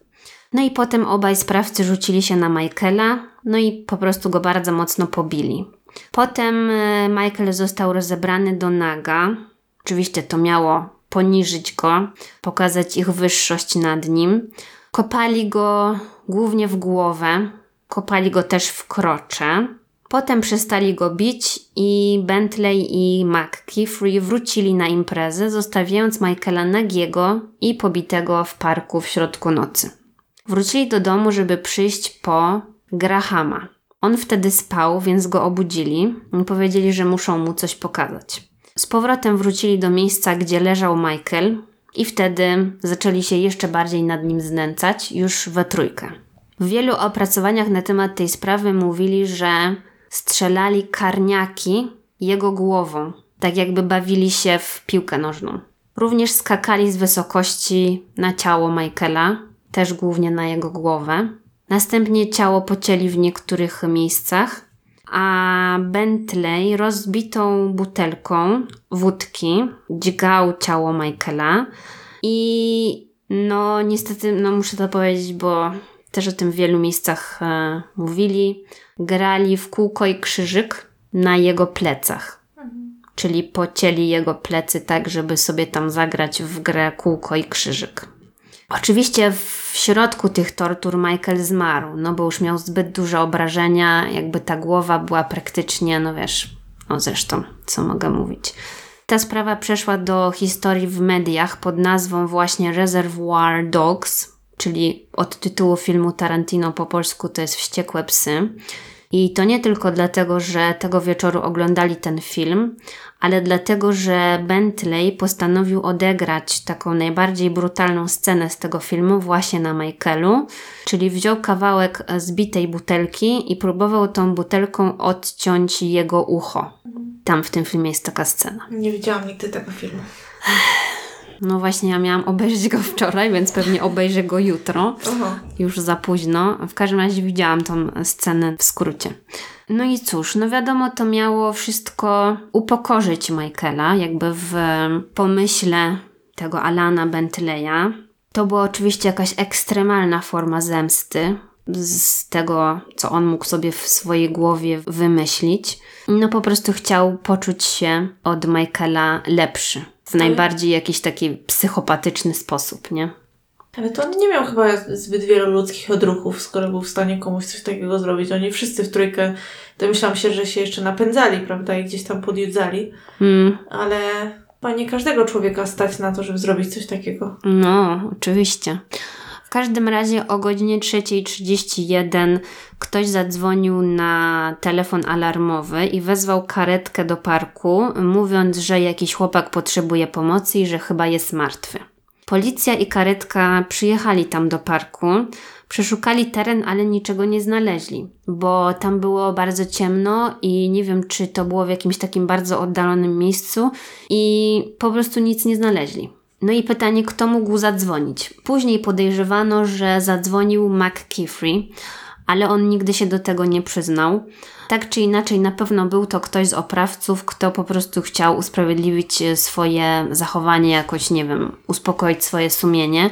No i potem obaj sprawcy rzucili się na Michaela, no i po prostu go bardzo mocno pobili. Potem e, Michael został rozebrany do naga. Oczywiście to miało poniżyć go, pokazać ich wyższość nad nim. Kopali go głównie w głowę, kopali go też w krocze. Potem przestali go bić i Bentley i McKeefrey wrócili na imprezę, zostawiając Michaela nagiego i pobitego w parku w środku nocy. Wrócili do domu, żeby przyjść po Grahama. On wtedy spał, więc go obudzili i powiedzieli, że muszą mu coś pokazać. Z powrotem wrócili do miejsca, gdzie leżał Michael i wtedy zaczęli się jeszcze bardziej nad nim znęcać, już we trójkę. W wielu opracowaniach na temat tej sprawy mówili, że strzelali karniaki jego głową, tak jakby bawili się w piłkę nożną. Również skakali z wysokości na ciało Michaela, też głównie na jego głowę. Następnie ciało pocięli w niektórych miejscach, a Bentley rozbitą butelką wódki dźgał ciało Michaela i no niestety, no muszę to powiedzieć, bo też o tym w wielu miejscach e, mówili, grali w kółko i krzyżyk na jego plecach. Czyli pocięli jego plecy tak, żeby sobie tam zagrać w grę kółko i krzyżyk. Oczywiście w środku tych tortur Michael zmarł, no bo już miał zbyt duże obrażenia, jakby ta głowa była praktycznie, no wiesz, o zresztą, co mogę mówić. Ta sprawa przeszła do historii w mediach pod nazwą właśnie Reservoir Dogs, czyli od tytułu filmu Tarantino po polsku to jest Wściekłe Psy. I to nie tylko dlatego, że tego wieczoru oglądali ten film, ale dlatego, że Bentley postanowił odegrać taką najbardziej brutalną scenę z tego filmu właśnie na Michaelu, czyli wziął kawałek zbitej butelki i próbował tą butelką odciąć jego ucho. Tam w tym filmie jest taka scena. Nie widziałam nigdy tego filmu. No właśnie, ja miałam obejrzeć go wczoraj, więc pewnie obejrzę go jutro. Aha. Już za późno. W każdym razie widziałam tą scenę w skrócie. No i cóż, no wiadomo, to miało wszystko upokorzyć Michaela, jakby w pomyśle tego Alana Bentleya. To była oczywiście jakaś ekstremalna forma zemsty z tego, co on mógł sobie w swojej głowie wymyślić. No po prostu chciał poczuć się od Michaela lepszy. W najbardziej jakiś taki psychopatyczny sposób, nie? Ale to on nie miał chyba zbyt wielu ludzkich odruchów, skoro był w stanie komuś coś takiego zrobić. Oni wszyscy w trójkę, domyślam się, że się jeszcze napędzali, prawda, i gdzieś tam podjudzali. Mm, Ale chyba nie każdego człowieka stać na to, żeby zrobić coś takiego. no, oczywiście. W każdym razie o godzinie 3.31 ktoś zadzwonił na telefon alarmowy i wezwał karetkę do parku, mówiąc, że jakiś chłopak potrzebuje pomocy i że chyba jest martwy. Policja i karetka przyjechali tam do parku, przeszukali teren, ale niczego nie znaleźli, bo tam było bardzo ciemno i nie wiem, czy to było w jakimś takim bardzo oddalonym miejscu i po prostu nic nie znaleźli. No i pytanie, kto mógł zadzwonić? Później podejrzewano, że zadzwonił McKeefrey, ale on nigdy się do tego nie przyznał. Tak czy inaczej, na pewno był to ktoś z oprawców, kto po prostu chciał usprawiedliwić swoje zachowanie, jakoś, nie wiem, uspokoić swoje sumienie,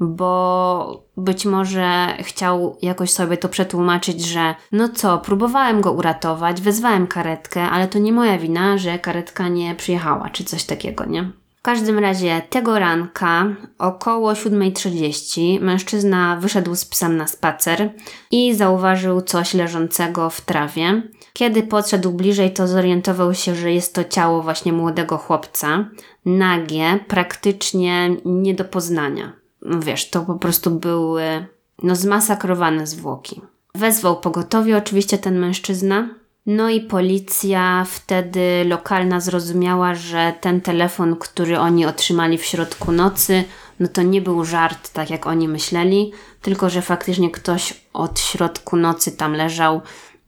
bo być może chciał jakoś sobie to przetłumaczyć, że no co, próbowałem go uratować, wezwałem karetkę, ale to nie moja wina, że karetka nie przyjechała, czy coś takiego, nie? W każdym razie tego ranka około 7.30 mężczyzna wyszedł z psem na spacer i zauważył coś leżącego w trawie. Kiedy podszedł bliżej, to zorientował się, że jest to ciało właśnie młodego chłopca, nagie, praktycznie nie do poznania. No wiesz, to po prostu były no, zmasakrowane zwłoki. Wezwał pogotowie oczywiście ten mężczyzna, no i policja wtedy lokalna zrozumiała, że ten telefon, który oni otrzymali w środku nocy, no to nie był żart, tak jak oni myśleli, tylko że faktycznie ktoś od środku nocy tam leżał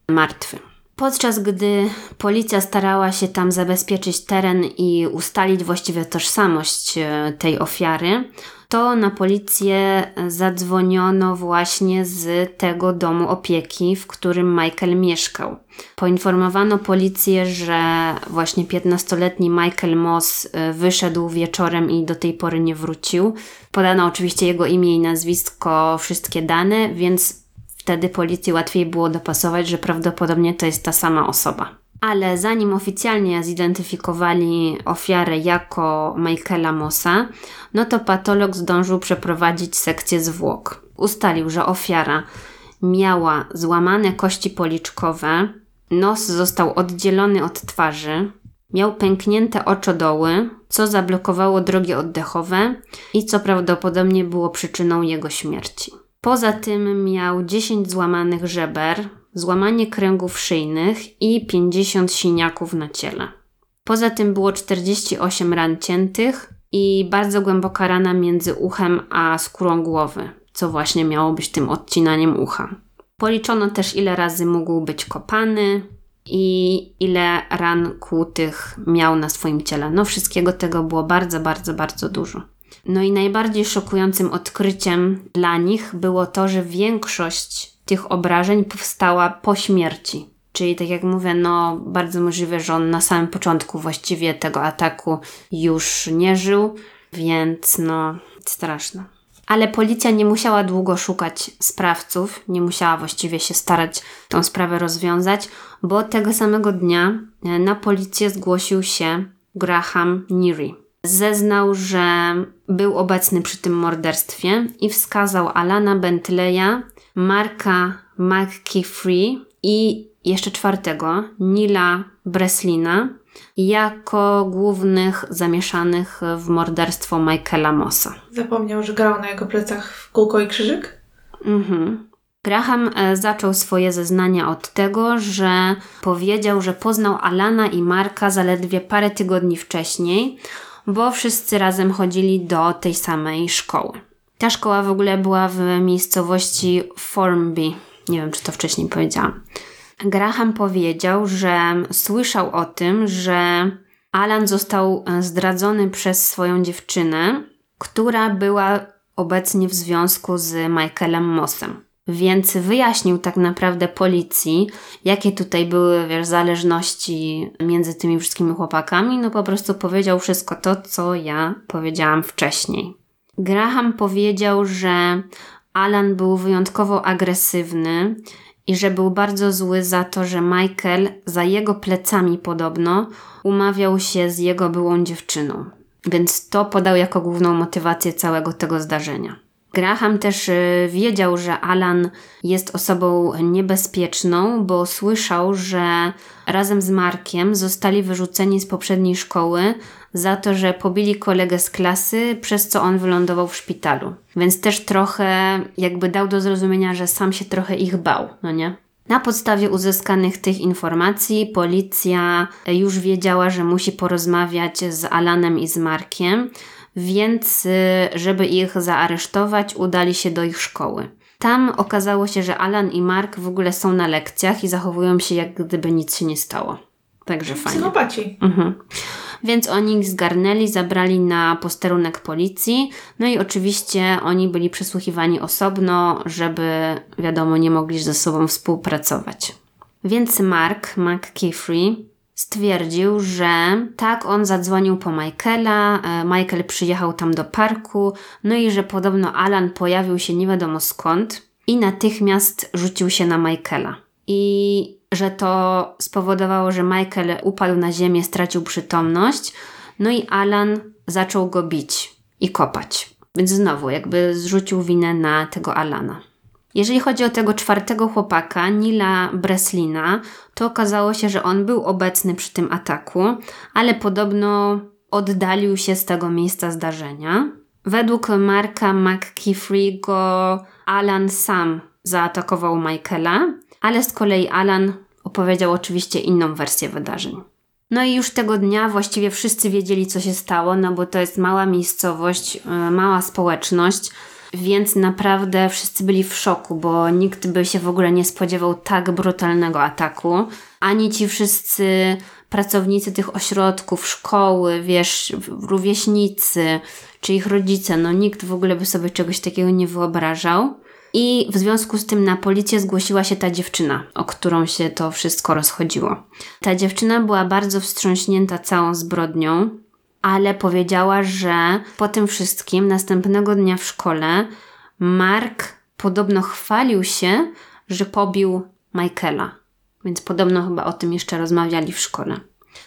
martwy. Podczas gdy policja starała się tam zabezpieczyć teren i ustalić właściwie tożsamość e, tej ofiary, to na policję zadzwoniono właśnie z tego domu opieki, w którym Michael mieszkał. Poinformowano policję, że właśnie 15-letni Michael Moss y, wyszedł wieczorem i do tej pory nie wrócił. Podano oczywiście jego imię i nazwisko, wszystkie dane, więc wtedy policji łatwiej było dopasować, że prawdopodobnie to jest ta sama osoba. Ale zanim oficjalnie zidentyfikowali ofiarę jako Michaela Mossa, no to patolog zdążył przeprowadzić sekcję zwłok. Ustalił, że ofiara miała złamane kości policzkowe, nos został oddzielony od twarzy, miał pęknięte oczodoły, co zablokowało drogi oddechowe i co prawdopodobnie było przyczyną jego śmierci. Poza tym miał 10 złamanych żeber, złamanie kręgów szyjnych i 50 siniaków na ciele. Poza tym było 48 ran ciętych i bardzo głęboka rana między uchem a skórą głowy, co właśnie miało być tym odcinaniem ucha. Policzono też, ile razy mógł być kopany i ile ran kłutych miał na swoim ciele. No, wszystkiego tego było bardzo, bardzo, bardzo dużo. No i najbardziej szokującym odkryciem dla nich było to, że większość tych obrażeń powstała po śmierci. Czyli tak jak mówię, no bardzo możliwe, że on na samym początku właściwie tego ataku już nie żył, więc no straszne. Ale policja nie musiała długo szukać sprawców, nie musiała właściwie się starać tą sprawę rozwiązać, bo tego samego dnia e, na policję zgłosił się Graham Neary. Zeznał, że był obecny przy tym morderstwie i wskazał Alana Bentleya, Marka McKeefrey i jeszcze czwartego, Nila Breslina, jako głównych zamieszanych w morderstwo Michaela Mossa. Zapomniał, że grał na jego plecach w kółko i krzyżyk? Mhm. Graham e, zaczął swoje zeznania od tego, że powiedział, że poznał Alana i Marka zaledwie parę tygodni wcześniej, bo wszyscy razem chodzili do tej samej szkoły. Ta szkoła w ogóle była w miejscowości Formby. Nie wiem, czy to wcześniej powiedziałam. Graham powiedział, że słyszał o tym, że Alan został e, zdradzony przez swoją dziewczynę, która była obecnie w związku z Michaelem Mossem. Więc wyjaśnił tak naprawdę policji, jakie tutaj były wiesz, zależności między tymi wszystkimi chłopakami. No po prostu powiedział wszystko to, co ja powiedziałam wcześniej. Graham powiedział, że Alan był wyjątkowo agresywny i że był bardzo zły za to, że Michael za jego plecami podobno umawiał się z jego byłą dziewczyną. Więc to podał jako główną motywację całego tego zdarzenia. Graham też y, wiedział, że Alan jest osobą niebezpieczną, bo słyszał, że razem z Markiem zostali wyrzuceni z poprzedniej szkoły za to, że pobili kolegę z klasy, przez co on wylądował w szpitalu. Więc też trochę jakby dał do zrozumienia, że sam się trochę ich bał, no nie? Na podstawie uzyskanych tych informacji policja już wiedziała, że musi porozmawiać z Alanem i z Markiem, więc y, żeby ich zaaresztować, udali się do ich szkoły. Tam okazało się, że Alan i Mark w ogóle są na lekcjach i zachowują się jak gdyby nic się nie stało. Także fajnie. Psychopaci. Mhm. Więc oni ich zgarnęli, zabrali na posterunek policji. No i oczywiście oni byli przesłuchiwani osobno, żeby wiadomo, nie mogli ze sobą współpracować. Więc Mark McKeefrey stwierdził, że tak, on zadzwonił po Michaela, e, Michael przyjechał tam do parku, no i że podobno Alan pojawił się nie wiadomo skąd i natychmiast rzucił się na Michaela. I że to spowodowało, że Michael upadł na ziemię, stracił przytomność, no i Alan zaczął go bić i kopać. Więc znowu jakby zrzucił winę na tego Alana. Jeżeli chodzi o tego czwartego chłopaka, Nila Breslina, to okazało się, że on był obecny przy tym ataku, ale podobno oddalił się z tego miejsca zdarzenia. Według Marka McKeefrey'ego Alan sam zaatakował Michaela, ale z kolei Alan opowiedział oczywiście inną wersję wydarzeń. No i już tego dnia właściwie wszyscy wiedzieli, co się stało, no bo to jest mała miejscowość, e, mała społeczność, więc naprawdę wszyscy byli w szoku, bo nikt by się w ogóle nie spodziewał tak brutalnego ataku. Ani ci wszyscy pracownicy tych ośrodków, szkoły, wiesz, rówieśnicy, czy ich rodzice, no nikt w ogóle by sobie czegoś takiego nie wyobrażał. I w związku z tym na policję zgłosiła się ta dziewczyna, o którą się to wszystko rozchodziło. Ta dziewczyna była bardzo wstrząśnięta całą zbrodnią, ale powiedziała, że po tym wszystkim następnego dnia w szkole Mark podobno chwalił się, że pobił Michaela. Więc podobno chyba o tym jeszcze rozmawiali w szkole.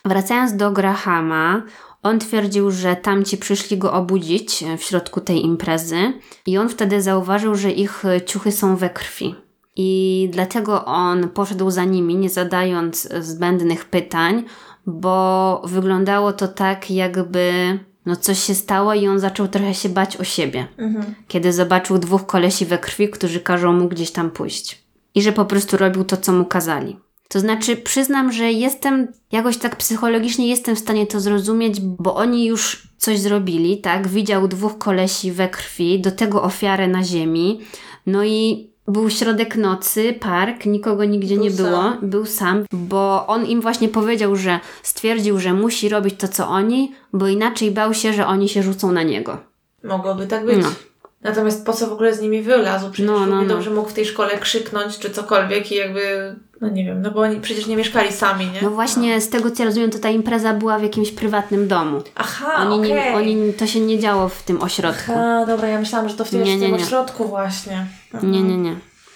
Wracając do Grahama, on twierdził, że tamci przyszli go obudzić w środku tej imprezy i on wtedy zauważył, że ich ciuchy są we krwi. I dlatego on poszedł za nimi, nie zadając zbędnych pytań, bo wyglądało to tak, jakby no coś się stało i on zaczął trochę się bać o siebie, mhm. kiedy zobaczył dwóch kolesi we krwi, którzy każą mu gdzieś tam pójść. I że po prostu robił to, co mu kazali. To znaczy, przyznam, że jestem jakoś tak psychologicznie jestem w stanie to zrozumieć, bo oni już coś zrobili, tak? Widział dwóch kolesi we krwi, do tego ofiarę na ziemi. No i był środek nocy, park, nikogo nigdzie był nie było, sam. był sam, bo on im właśnie powiedział, że stwierdził, że musi robić to, co oni, bo inaczej bał się, że oni się rzucą na niego. Mogłoby tak być. No. Natomiast po co w ogóle z nimi wylazł? Przecież no, no, no. dobrze mógł w tej szkole krzyknąć czy cokolwiek i jakby, no nie wiem, no bo oni przecież nie mieszkali sami, nie? No właśnie, no. z tego co rozumiem, to ta impreza była w jakimś prywatnym domu. Aha, oni, okay. nie, oni To się nie działo w tym ośrodku. Aha, dobra, ja myślałam, że to w tym, nie, nie, nie. ośrodku właśnie. Mhm. Nie, nie, nie.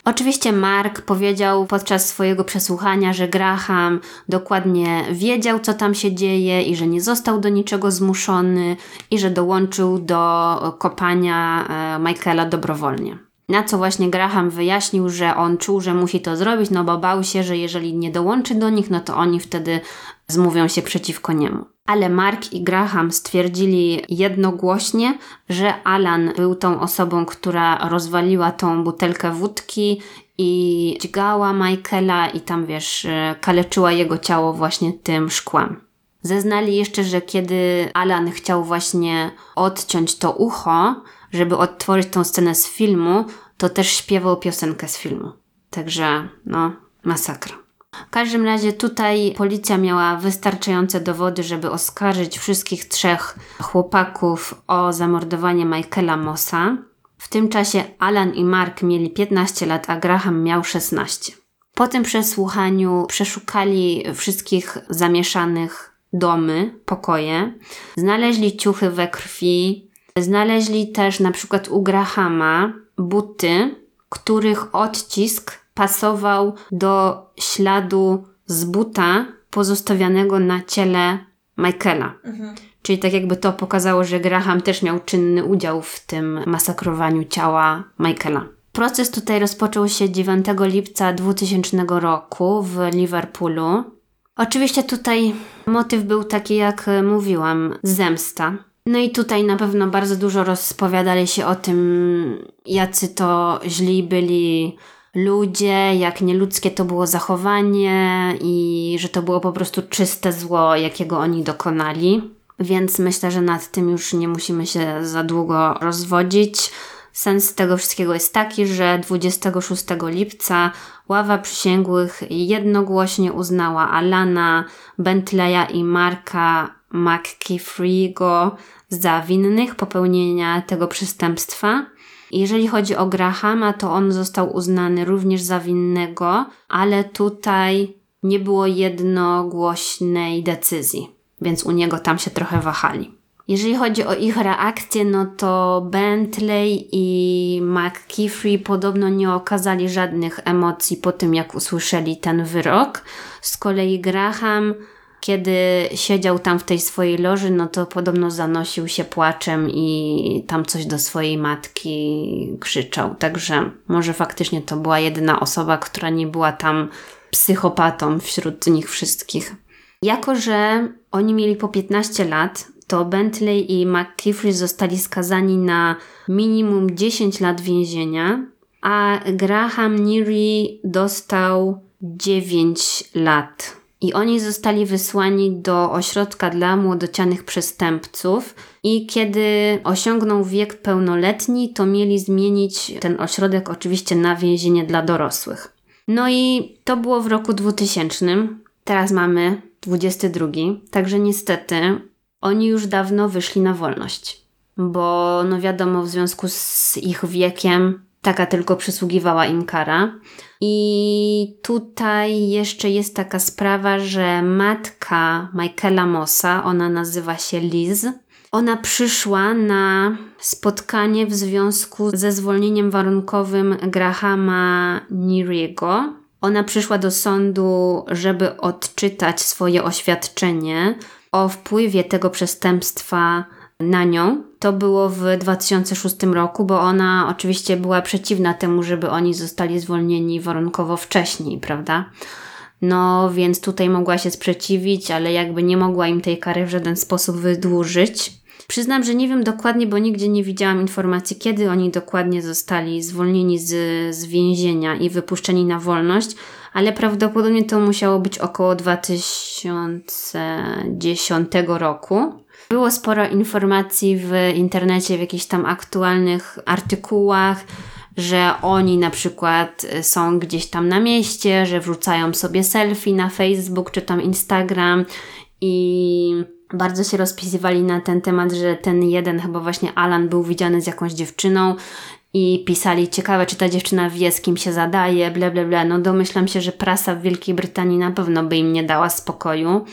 Oczywiście Mark powiedział podczas swojego przesłuchania, że Graham dokładnie wiedział, co tam się dzieje i że nie został do niczego zmuszony i że dołączył do kopania e, Michaela dobrowolnie. Na co właśnie Graham wyjaśnił, że on czuł, że musi to zrobić, no bo bał się, że jeżeli nie dołączy do nich, no to oni wtedy zmówią się przeciwko niemu. Ale Mark i Graham stwierdzili jednogłośnie, że Alan był tą osobą, która rozwaliła tą butelkę wódki i dźgała Michaela i tam wiesz, e, kaleczyła jego ciało właśnie tym szkłem. Zeznali jeszcze, że kiedy Alan chciał właśnie odciąć to ucho, żeby odtworzyć tą scenę z filmu, to też śpiewał piosenkę z filmu. Także, no, masakra. W każdym razie tutaj policja miała wystarczające dowody, żeby oskarżyć wszystkich trzech chłopaków o zamordowanie Michaela Mossa. W tym czasie Alan i Mark mieli 15 lat, a Graham miał 16. Po tym przesłuchaniu przeszukali wszystkich zamieszanych domy, pokoje, znaleźli ciuchy we krwi, znaleźli też na przykład u Grahama buty, których odcisk pasował do śladu z buta pozostawionego na ciele Michaela. Mhm. Czyli tak jakby to pokazało, że Graham też miał czynny udział w tym masakrowaniu ciała Michaela. Proces tutaj rozpoczął się 9 lipca 2000 roku w Liverpoolu. Oczywiście tutaj motyw był taki, jak mówiłam, zemsta. No i tutaj na pewno bardzo dużo rozpowiadali się o tym, jacy to źli byli ludzie, jak nieludzkie to było zachowanie i że to było po prostu czyste zło, jakiego oni dokonali. Więc myślę, że nad tym już nie musimy się za długo rozwodzić. Sens tego wszystkiego jest taki, że 26 lipca ława przysięgłych jednogłośnie uznała Alana, Bentleya i Marka McKeefrey'ego za winnych popełnienia tego przestępstwa jeżeli chodzi o Grahama, to on został uznany również za winnego, ale tutaj nie było jednogłośnej decyzji, więc u niego tam się trochę wahali. Jeżeli chodzi o ich reakcję, no to Bentley i McKeefrey podobno nie okazali żadnych emocji po tym, jak usłyszeli ten wyrok. Z kolei Graham, kiedy siedział tam w tej swojej loży, no to podobno zanosił się płaczem i tam coś do swojej matki krzyczał. Także może faktycznie to była jedyna osoba, która nie była tam psychopatą wśród nich wszystkich. Jako, że oni mieli po 15 lat, to Bentley i McKeefrey zostali skazani na minimum 10 lat więzienia, a Graham Neary dostał 9 lat. I oni zostali wysłani do ośrodka dla młodocianych przestępców, i kiedy osiągną wiek pełnoletni, to mieli zmienić ten ośrodek oczywiście na więzienie dla dorosłych. No i to było w roku 2000. Teraz mamy 22, także niestety oni już dawno wyszli na wolność, bo no wiadomo, w związku z ich wiekiem taka tylko przysługiwała im kara. I tutaj jeszcze jest taka sprawa, że matka Michaela Mossa, ona nazywa się Liz, ona przyszła na spotkanie w związku ze zwolnieniem warunkowym Grahama Neary'ego. Ona przyszła do sądu, żeby odczytać swoje oświadczenie o wpływie tego przestępstwa na nią. To było w 2006 roku, bo ona oczywiście była przeciwna temu, żeby oni zostali zwolnieni warunkowo wcześniej, prawda? No więc tutaj mogła się sprzeciwić, ale jakby nie mogła im tej kary w żaden sposób wydłużyć. Przyznam, że nie wiem dokładnie, bo nigdzie nie widziałam informacji, kiedy oni dokładnie zostali zwolnieni z, z więzienia i wypuszczeni na wolność, ale prawdopodobnie to musiało być około 2010 roku. Było sporo informacji w internecie, w jakichś tam aktualnych artykułach, że oni na przykład są gdzieś tam na mieście, że wrzucają sobie selfie na Facebook czy tam Instagram i bardzo się rozpisywali na ten temat, że ten jeden, chyba właśnie Alan, był widziany z jakąś dziewczyną i pisali, ciekawe, czy ta dziewczyna wie, z kim się zadaje, ble, ble, ble. No domyślam się, że prasa w Wielkiej Brytanii na pewno by im nie dała spokoju.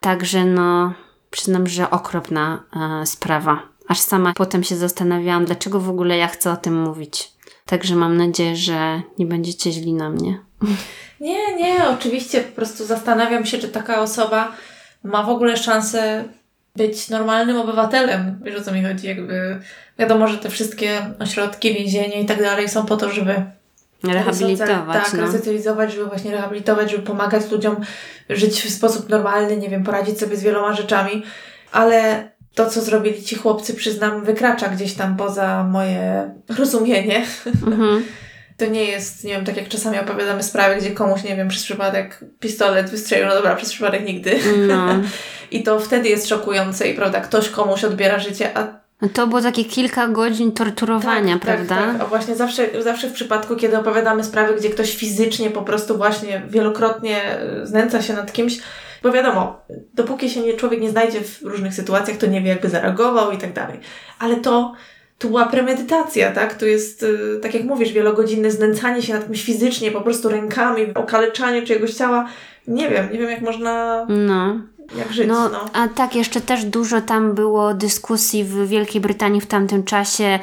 Także no, przyznam, że okropna e, sprawa. Aż sama potem się zastanawiałam, dlaczego w ogóle ja chcę o tym mówić. Także mam nadzieję, że nie będziecie źli na mnie. Nie, nie, oczywiście po prostu zastanawiam się, czy taka osoba ma w ogóle szansę być normalnym obywatelem. Wiesz o co mi chodzi? Jakby wiadomo, że te wszystkie ośrodki, więzienie i tak dalej są po to, żeby rehabilitować. Tak, no. resocjalizować, żeby właśnie rehabilitować, żeby pomagać ludziom żyć w sposób normalny, nie wiem, poradzić sobie z wieloma rzeczami, ale to, co zrobili ci chłopcy, przyznam, wykracza gdzieś tam poza moje rozumienie. Mhm. To nie jest, nie wiem, tak jak czasami opowiadamy sprawy, gdzie komuś, nie wiem, przez przypadek pistolet wystrzelił, no dobra, przez przypadek nigdy. No. I to wtedy jest szokujące i prawda, ktoś komuś odbiera życie, a to było takie kilka godzin torturowania, tak, prawda? Tak, tak. A właśnie zawsze, zawsze w przypadku, kiedy opowiadamy sprawy, gdzie ktoś fizycznie po prostu właśnie wielokrotnie znęca się nad kimś, bo wiadomo, dopóki się nie, człowiek nie znajdzie w różnych sytuacjach, to nie wie, jakby zareagował i tak dalej. Ale to tu była premedytacja, tak? Tu jest, y, tak jak mówisz, wielogodzinne znęcanie się nad kimś fizycznie, po prostu rękami, okaleczanie czyjegoś ciała. Nie wiem, nie wiem jak można... No. Jak żyć, no, no. A tak, jeszcze też dużo tam było dyskusji w Wielkiej Brytanii w tamtym czasie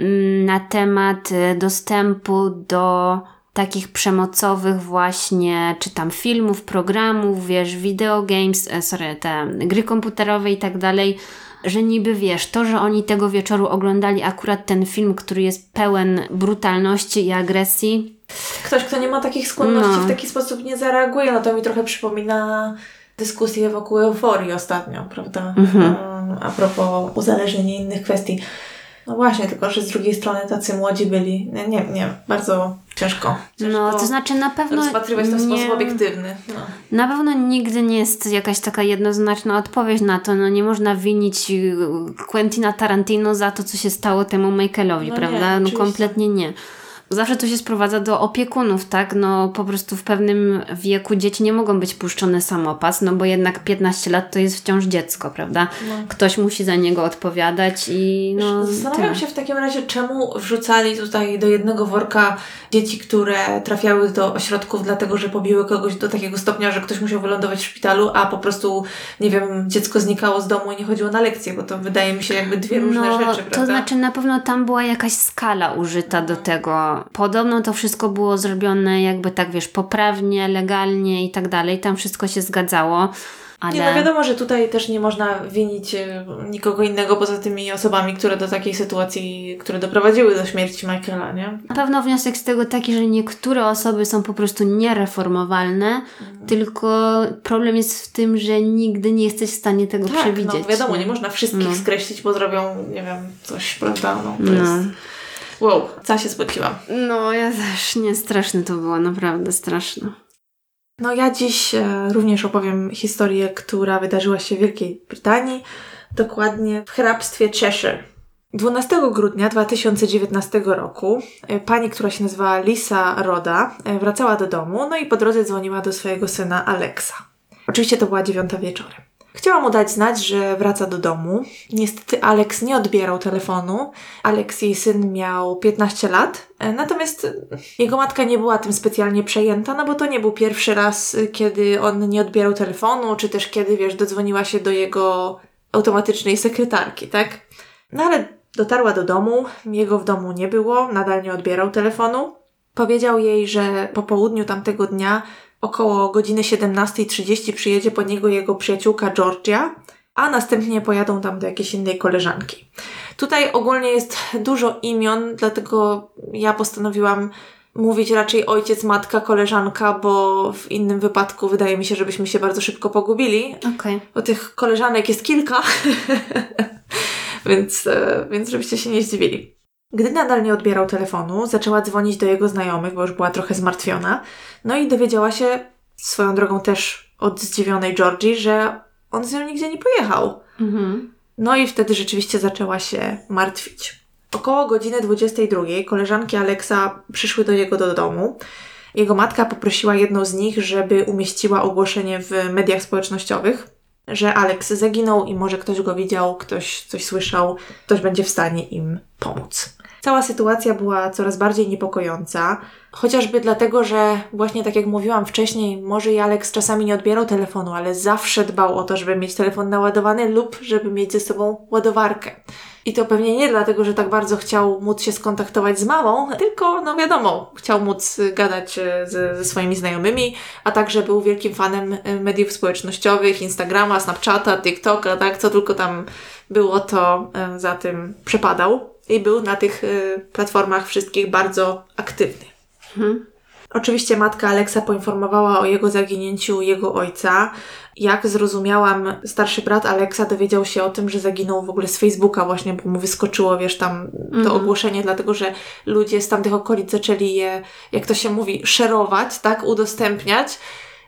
mm, na temat y, dostępu do takich przemocowych właśnie, czy tam filmów, programów, wiesz, videogames, e, sorry, te gry komputerowe i tak dalej, że niby wiesz, to, że oni tego wieczoru oglądali akurat ten film, który jest pełen brutalności i agresji. Ktoś, kto nie ma takich skłonności, no. w taki sposób nie zareaguje, no to mi trochę przypomina dyskusję wokół euforii ostatnio, prawda? Mhm. A propos uzależnienia innych kwestii. No właśnie, tylko że z drugiej strony tacy młodzi byli. Nie, nie, nie bardzo ciężko. ciężko no, to znaczy na pewno. Rozpatrywać to w sposób obiektywny. No. Na pewno nigdy nie jest jakaś taka jednoznaczna odpowiedź na to. No nie można winić y, Quentina Tarantino za to, co się stało temu Michaelowi, no prawda? Nie, no kompletnie nie. Zawsze to się sprowadza do opiekunów, tak? No po prostu w pewnym wieku dzieci nie mogą być puszczone samopas, no bo jednak 15 lat to jest wciąż dziecko, prawda? No. Ktoś musi za niego odpowiadać i no... Zastanawiam się w takim razie, czemu wrzucali tutaj do jednego worka dzieci, które trafiały do ośrodków dlatego, że pobiły kogoś do takiego stopnia, że ktoś musiał wylądować w szpitalu, a po prostu, nie wiem, dziecko znikało z domu i nie chodziło na lekcje, bo to wydaje mi się jakby dwie różne no, rzeczy, prawda? To znaczy na pewno tam była jakaś skala użyta do tego. Podobno to wszystko było zrobione jakby tak, wiesz, poprawnie, legalnie i tak dalej. Tam wszystko się zgadzało. Ale... Nie, no wiadomo, że tutaj też nie można winić e, nikogo innego poza tymi osobami, które do takiej sytuacji, które doprowadziły do śmierci Michaela, nie? Na pewno wniosek z tego taki, że niektóre osoby są po prostu niereformowalne, mhm. tylko problem jest w tym, że nigdy nie jesteś w stanie tego tak, przewidzieć. No wiadomo, nie, nie można wszystkich no. skreślić, bo zrobią, nie wiem, coś, prawda? No, to no. jest... Wow, co się spociłam. No, ja też, nie, straszne to było, naprawdę straszne. No ja dziś e, również opowiem historię, która wydarzyła się w Wielkiej Brytanii, dokładnie w hrabstwie Cheshire. 12 grudnia 2019 roku e, pani, która się nazywała Lisa Roda, e, wracała do domu, no i po drodze dzwoniła do swojego syna Alexa. Oczywiście to była dziewiąta wieczorem. Chciała mu dać znać, że wraca do domu. Niestety Alex nie odbierał telefonu. Alex, jej syn, miał 15 lat, e, natomiast jego matka nie była tym specjalnie przejęta, no bo to nie był pierwszy raz, e, kiedy on nie odbierał telefonu, czy też kiedy, wiesz, dodzwoniła się do jego automatycznej sekretarki, tak? No ale dotarła do domu, jego w domu nie było, nadal nie odbierał telefonu. Powiedział jej, że po południu tamtego dnia około godziny 17.30 przyjedzie po niego jego przyjaciółka Georgia, a następnie pojadą tam do jakiejś innej koleżanki. Tutaj ogólnie jest dużo imion, dlatego ja postanowiłam mówić raczej ojciec, matka, koleżanka, bo w innym wypadku wydaje mi się, żebyśmy się bardzo szybko pogubili. Okay. Bo tych koleżanek jest kilka, więc, e, więc żebyście się nie zdziwili. Gdy nadal nie odbierał telefonu, zaczęła dzwonić do jego znajomych, bo już była trochę zmartwiona. No i dowiedziała się, swoją drogą też od zdziwionej Georgii, że on z nią nigdzie nie pojechał. Mhm. No i wtedy rzeczywiście zaczęła się martwić. Około godziny 22 koleżanki Alexa przyszły do niego do domu. Jego matka poprosiła jedną z nich, żeby umieściła ogłoszenie w mediach społecznościowych, że Alex zaginął i może ktoś go widział, ktoś coś słyszał, ktoś będzie w stanie im pomóc. Cała sytuacja była coraz bardziej niepokojąca, chociażby dlatego, że właśnie tak jak mówiłam wcześniej, może i Alex czasami nie odbierał telefonu, ale zawsze dbał o to, żeby mieć telefon naładowany lub żeby mieć ze sobą ładowarkę. I to pewnie nie dlatego, że tak bardzo chciał móc się skontaktować z mamą, tylko, no wiadomo, chciał móc gadać e, z, ze swoimi znajomymi, a także był wielkim fanem e, mediów społecznościowych, Instagrama, Snapchata, TikToka, tak, co tylko tam było, to za tym przepadał i był na tych y, platformach wszystkich bardzo aktywny. Mhm. Oczywiście matka Aleksa poinformowała o jego zaginięciu jego ojca. Jak zrozumiałam, starszy brat Aleksa dowiedział się o tym, że zaginął w ogóle z Facebooka właśnie, bo mu wyskoczyło, wiesz, tam to mhm. ogłoszenie, dlatego że ludzie z tamtych okolic zaczęli je, jak to się mówi, szerować, tak, udostępniać.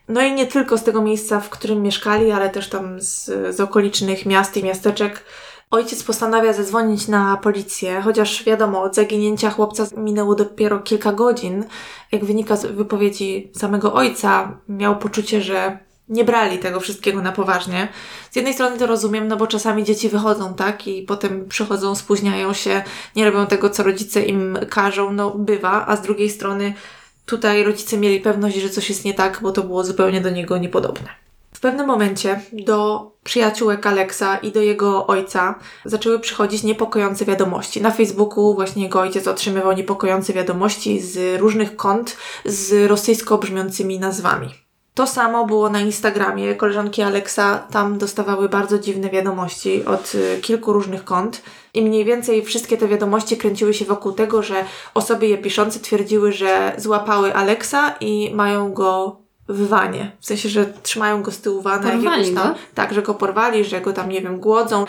No i nie tylko z tego miejsca, w którym mieszkali, ale też tam z, z okolicznych miast i miasteczek Ojciec postanawia zadzwonić na policję, chociaż wiadomo, od zaginięcia chłopca minęło dopiero kilka godzin. Jak wynika z wypowiedzi samego ojca, miał poczucie, że nie brali tego wszystkiego na poważnie. Z jednej strony to rozumiem, no bo czasami dzieci wychodzą, tak, i potem przychodzą, spóźniają się, nie robią tego, co rodzice im każą, no bywa, a z drugiej strony tutaj rodzice mieli pewność, że coś jest nie tak, bo to było zupełnie do niego niepodobne pewnym momencie do przyjaciółek Aleksa i do jego ojca zaczęły przychodzić niepokojące wiadomości. Na Facebooku właśnie jego ojciec otrzymywał niepokojące wiadomości z różnych kont z rosyjsko brzmiącymi nazwami. To samo było na Instagramie. Koleżanki Aleksa tam dostawały bardzo dziwne wiadomości od y, kilku różnych kont. I mniej więcej wszystkie te wiadomości kręciły się wokół tego, że osoby je piszące twierdziły, że złapały Aleksa i mają go w wanie. W sensie, że trzymają go z tyłu wana. Porwali tam, Tak, że go porwali, że go tam, nie wiem, głodzą.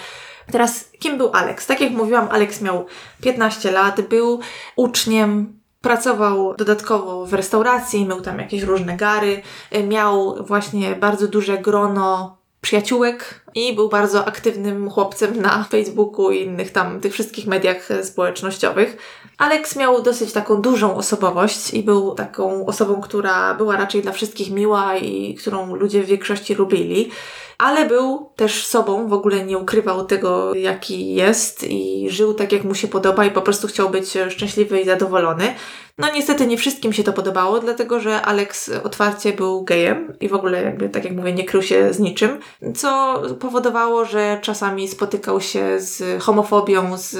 Teraz, kim był Alex? Tak jak mówiłam, Alex miał 15 lat, był uczniem, pracował dodatkowo w restauracji, miał tam jakieś różne gary, miał właśnie bardzo duże grono przyjaciółek i był bardzo aktywnym chłopcem na Facebooku i innych tam, tych wszystkich mediach społecznościowych. Alex miał dosyć taką dużą osobowość i był taką osobą, która była raczej dla wszystkich miła i którą ludzie w większości lubili ale był też sobą, w ogóle nie ukrywał tego, jaki jest i żył tak, jak mu się podoba i po prostu chciał być szczęśliwy i zadowolony. No niestety nie wszystkim się to podobało, dlatego że Alex otwarcie był gejem i w ogóle jakby, tak jak mówię, nie krył się z niczym, co powodowało, że czasami spotykał się z homofobią, z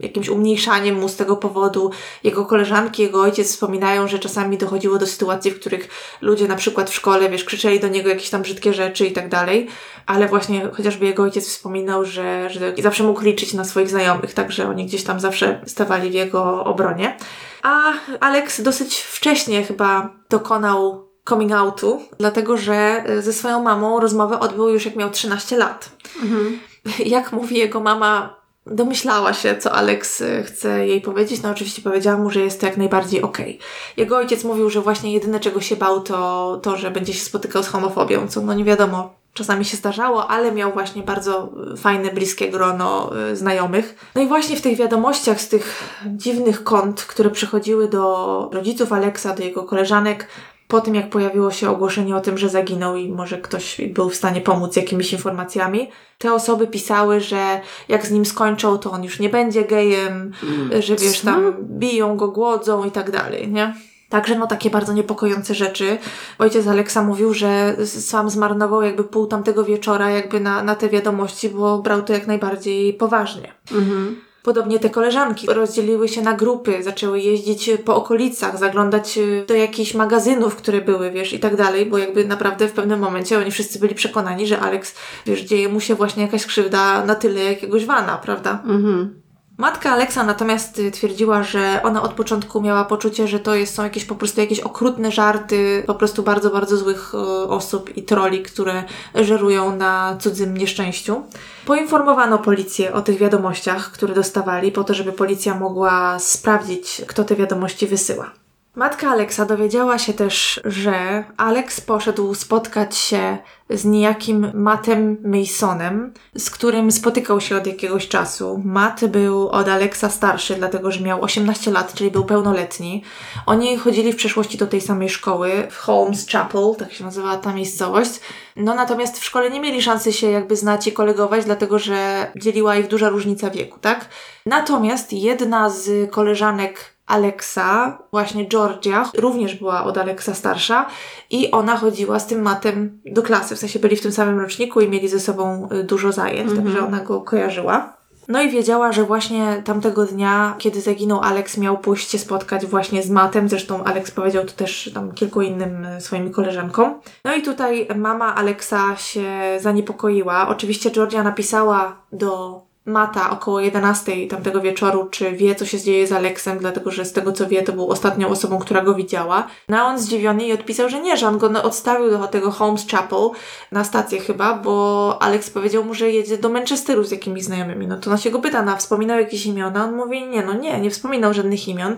jakimś umniejszaniem mu z tego powodu. Jego koleżanki, jego ojciec wspominają, że czasami dochodziło do sytuacji, w których ludzie na przykład w szkole, wiesz, krzyczeli do niego jakieś tam brzydkie rzeczy i tak dalej, ale właśnie chociażby jego ojciec wspominał, że, że zawsze mógł liczyć na swoich znajomych, także oni gdzieś tam zawsze stawali w jego obronie. A Alex dosyć wcześnie chyba dokonał coming outu, dlatego że ze swoją mamą rozmowę odbył już jak miał 13 lat. Mhm. Jak mówi jego mama, domyślała się, co Alex chce jej powiedzieć. No oczywiście powiedziała mu, że jest to jak najbardziej okej. Okay. Jego ojciec mówił, że właśnie jedyne czego się bał to to, że będzie się spotykał z homofobią, co no nie wiadomo, czasami się zdarzało, ale miał właśnie bardzo fajne, bliskie grono y, znajomych. No i właśnie w tych wiadomościach z tych dziwnych kont, które przychodziły do rodziców Aleksa, do jego koleżanek, po tym jak pojawiło się ogłoszenie o tym, że zaginął i może ktoś był w stanie pomóc jakimiś informacjami, te osoby pisały, że jak z nim skończą, to on już nie będzie gejem, mm, że wiesz, tam biją go, głodzą i tak dalej, nie? Także no takie bardzo niepokojące rzeczy. Ojciec Aleksa mówił, że sam zmarnował jakby pół tamtego wieczora jakby na, na te wiadomości, bo brał to jak najbardziej poważnie. Mhm. Podobnie te koleżanki rozdzieliły się na grupy, zaczęły jeździć po okolicach, zaglądać do jakichś magazynów, które były, wiesz, i tak dalej, bo jakby naprawdę w pewnym momencie oni wszyscy byli przekonani, że Alex, wiesz, dzieje mu się właśnie jakaś krzywda na tyle jakiegoś wana, prawda? Mhm. Matka Aleksa natomiast y, twierdziła, że ona od początku miała poczucie, że to jest, są jakieś po prostu jakieś okrutne żarty po prostu bardzo, bardzo złych osób i troli, które żerują na cudzym nieszczęściu. Poinformowano policję o tych wiadomościach, które dostawali, po to, żeby policja mogła sprawdzić, kto te wiadomości wysyła. Matka Aleksa dowiedziała się też, że Alex poszedł spotkać się z niejakim Mattem Masonem, z którym spotykał się od jakiegoś czasu. Matt był od Alexa starszy, dlatego że miał 18 lat, czyli był pełnoletni. Oni chodzili w przeszłości do tej samej szkoły, w Holmes Chapel, tak się nazywała ta miejscowość. No natomiast w szkole nie mieli szansy się jakby znać i kolegować, dlatego że dzieliła ich duża różnica wieku, tak? Natomiast jedna z koleżanek Alexa, właśnie Georgia, również była od Alexa starsza i ona chodziła z tym matem do klasy, w sensie byli w tym samym roczniku i mieli ze sobą y, dużo zajęć, mm -hmm. także ona go kojarzyła. No i wiedziała, że właśnie tamtego dnia, kiedy zaginął Alex, miał pójść się spotkać właśnie z Matem. Zresztą Alex powiedział to też tam kilku innym y, swoim koleżankom. No i tutaj mama Alexa się zaniepokoiła. Oczywiście Georgia napisała do Mata około 11 tamtego wieczoru, czy wie, co się dzieje z Aleksem, dlatego że z tego co wie, to był ostatnią osobą, która go widziała. No a on zdziwiony i odpisał, że nie, że on go odstawił do tego Holmes Chapel na stację chyba, bo Alex powiedział mu, że jedzie do Manchesteru z jakimiś znajomymi. No to ona się go pyta, no, wspominał jakieś imiona? On mówi, nie, no nie, nie wspominał żadnych imion.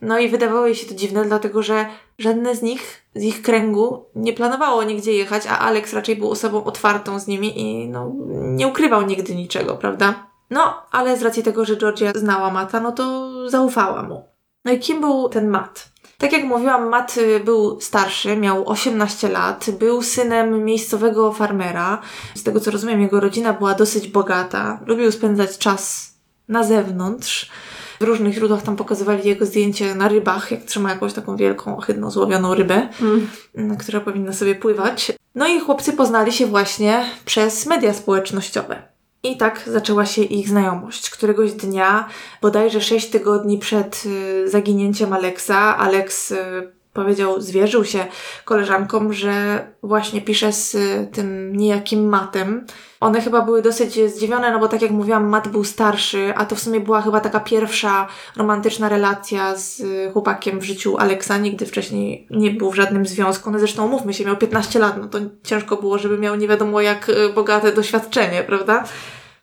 No i wydawało jej się to dziwne, dlatego że żadne z nich, z ich kręgu, nie planowało nigdzie jechać, a Alex raczej był osobą otwartą z nimi i no, nie ukrywał nigdy niczego, prawda? No, ale z racji tego, że Georgia znała Mata, no to zaufała mu. No i kim był ten Matt? Tak jak mówiłam, Matt był starszy, miał 18 lat, był synem miejscowego farmera. Z tego co rozumiem, jego rodzina była dosyć bogata, lubił spędzać czas na zewnątrz. W różnych źródłach tam pokazywali jego zdjęcie na rybach, jak trzyma jakąś taką wielką, ohydną, złowioną rybę, mm. która powinna sobie pływać. No i chłopcy poznali się właśnie przez media społecznościowe. I tak zaczęła się ich znajomość. Któregoś dnia, bodajże sześć tygodni przed y, zaginięciem Alexa, Alex y, powiedział, zwierzył się koleżankom, że właśnie pisze z y, tym niejakim Matem. One chyba były dosyć zdziwione, no bo tak jak mówiłam, Mat był starszy, a to w sumie była chyba taka pierwsza romantyczna relacja z chłopakiem w życiu Aleksa. Nigdy wcześniej nie był w żadnym związku. No zresztą mówmy się, miał 15 lat, no to ciężko było, żeby miał nie wiadomo jak bogate doświadczenie, prawda?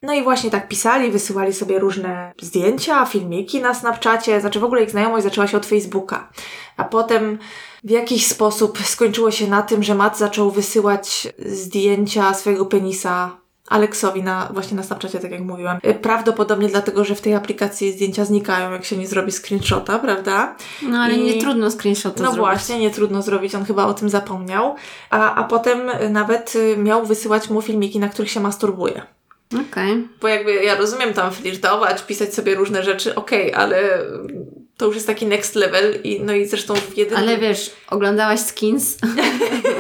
No i właśnie tak pisali, wysyłali sobie różne zdjęcia, filmiki na Snapchacie, znaczy w ogóle ich znajomość zaczęła się od Facebooka. A potem w jakiś sposób skończyło się na tym, że Matt zaczął wysyłać zdjęcia swojego penisa Aleksowi na, właśnie na Snapchacie, tak jak mówiłam. Prawdopodobnie dlatego, że w tej aplikacji zdjęcia znikają, jak się nie zrobi screenshota, prawda? No ale I- nie trudno screenshota No zrobić. właśnie, nie trudno zrobić, on chyba o tym zapomniał. A, a potem y, nawet y, miał wysyłać mu filmiki, na których się masturbuje. Okej. Bo jakby ja rozumiem tam flirtować, pisać sobie różne rzeczy, okej, ale to już jest taki next level i no i zresztą w jednym... Ale wiesz, oglądałaś skins?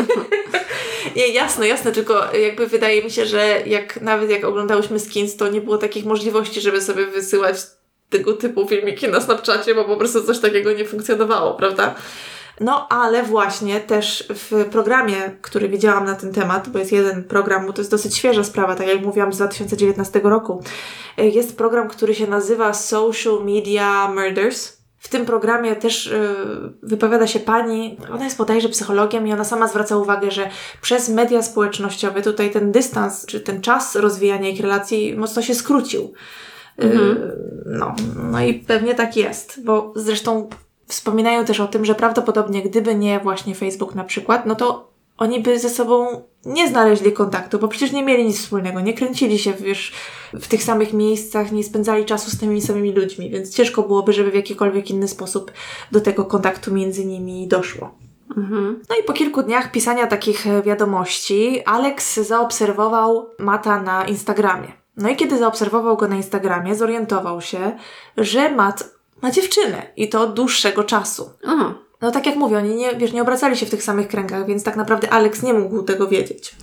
Nie, jasne, jasne, tylko jakby wydaje mi się, że jak nawet jak oglądałyśmy skins, to nie było takich możliwości, żeby sobie wysyłać tego typu filmiki na Snapchacie, bo po prostu coś takiego nie funkcjonowało, prawda? No, ale właśnie też w programie, który widziałam na ten temat, bo jest jeden program, bo to jest dosyć świeża sprawa, tak jak mówiłam, z 2019 roku, jest program, który się nazywa Social Media Murders. W tym programie też y, wypowiada się pani, ona jest bodajże psychologiem i ona sama zwraca uwagę, że przez media społecznościowe tutaj ten dystans, czy ten czas rozwijania ich relacji mocno się skrócił. Y, no, no i pewnie tak jest, bo zresztą wspominają też o tym, że prawdopodobnie gdyby nie właśnie Facebook na przykład, no to oni by ze sobą nie znaleźli kontaktu, bo przecież nie mieli nic wspólnego, nie kręcili się wiesz, w tych samych miejscach, nie spędzali czasu z tymi samymi ludźmi, więc ciężko byłoby, żeby w jakikolwiek inny sposób do tego kontaktu między nimi doszło. No i po kilku dniach pisania takich e, wiadomości, Alex zaobserwował Mata na Instagramie. No i kiedy zaobserwował go na Instagramie, zorientował się, że Matt ma dziewczynę i to od dłuższego czasu. O, No tak jak mówię, oni nie, wiesz, nie obracali się w tych samych kręgach, więc tak naprawdę Alex nie mógł tego wiedzieć.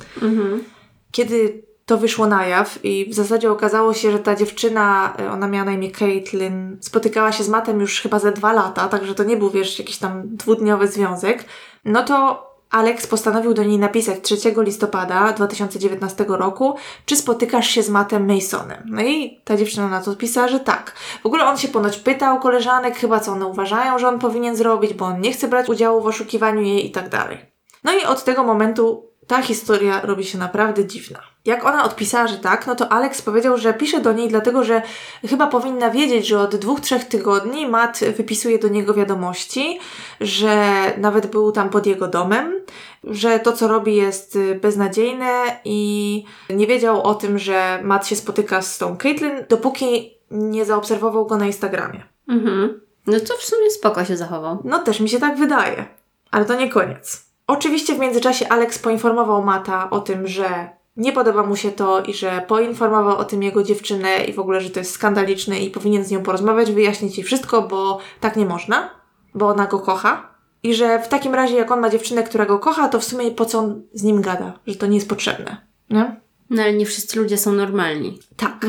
Kiedy to wyszło na jaw i w zasadzie okazało się, że ta dziewczyna, e, ona miała na imię Caitlyn, spotykała się z Matem już chyba ze dwa lata, także to nie był, wiesz, jakiś tam dwudniowy związek, no to Alex postanowił do niej napisać 3 listopada 2019 roku, czy spotykasz się z Mattem Masonem. No i ta dziewczyna na to odpisała, że tak. W ogóle on się ponoć pytał koleżanek, chyba co one uważają, że on powinien zrobić, bo on nie chce brać udziału w oszukiwaniu jej i tak dalej. No i od tego momentu ta historia robi się naprawdę dziwna. Jak ona odpisała, że tak, no to Alex powiedział, że pisze do niej dlatego, że chyba powinna wiedzieć, że od dwóch, trzech tygodni Matt wypisuje do niego wiadomości, że nawet był tam pod jego domem, że to, co robi jest beznadziejne i nie wiedział o tym, że Matt się spotyka z tą Caitlyn, dopóki nie zaobserwował go na Instagramie. mhm. No to w sumie spoko się zachował. No też mi się tak wydaje. Ale to nie koniec. Oczywiście w międzyczasie Alex poinformował Mata o tym, że nie podoba mu się to i że poinformował o tym jego dziewczynę i w ogóle, że to jest skandaliczne i powinien z nią porozmawiać, wyjaśnić jej wszystko, bo tak nie można, bo ona go kocha. I że w takim razie, jak on ma dziewczynę, która go kocha, to w sumie po co on z nim gada, że to nie jest potrzebne. Nie? No ale nie wszyscy ludzie są normalni. Tak.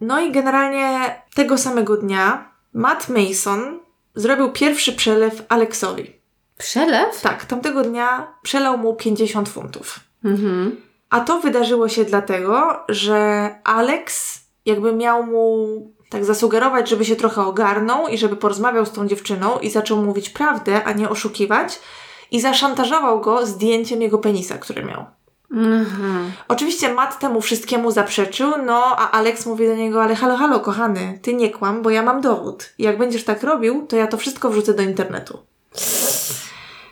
No i generalnie tego samego dnia Matt Mason zrobił pierwszy przelew Alexowi. Przelew? Tak, tamtego dnia przelał mu 50 funtów. Mhm. A to wydarzyło się dlatego, że Alex jakby miał mu tak zasugerować, żeby się trochę ogarnął i żeby porozmawiał z tą dziewczyną i zaczął mówić prawdę, a nie oszukiwać. I zaszantażował go zdjęciem jego penisa, który miał. Mhm. Oczywiście Matt temu wszystkiemu zaprzeczył, no a Alex mówi do niego, ale halo, halo, kochany, ty nie kłam, bo ja mam dowód. Jak będziesz tak robił, to ja to wszystko wrzucę do internetu.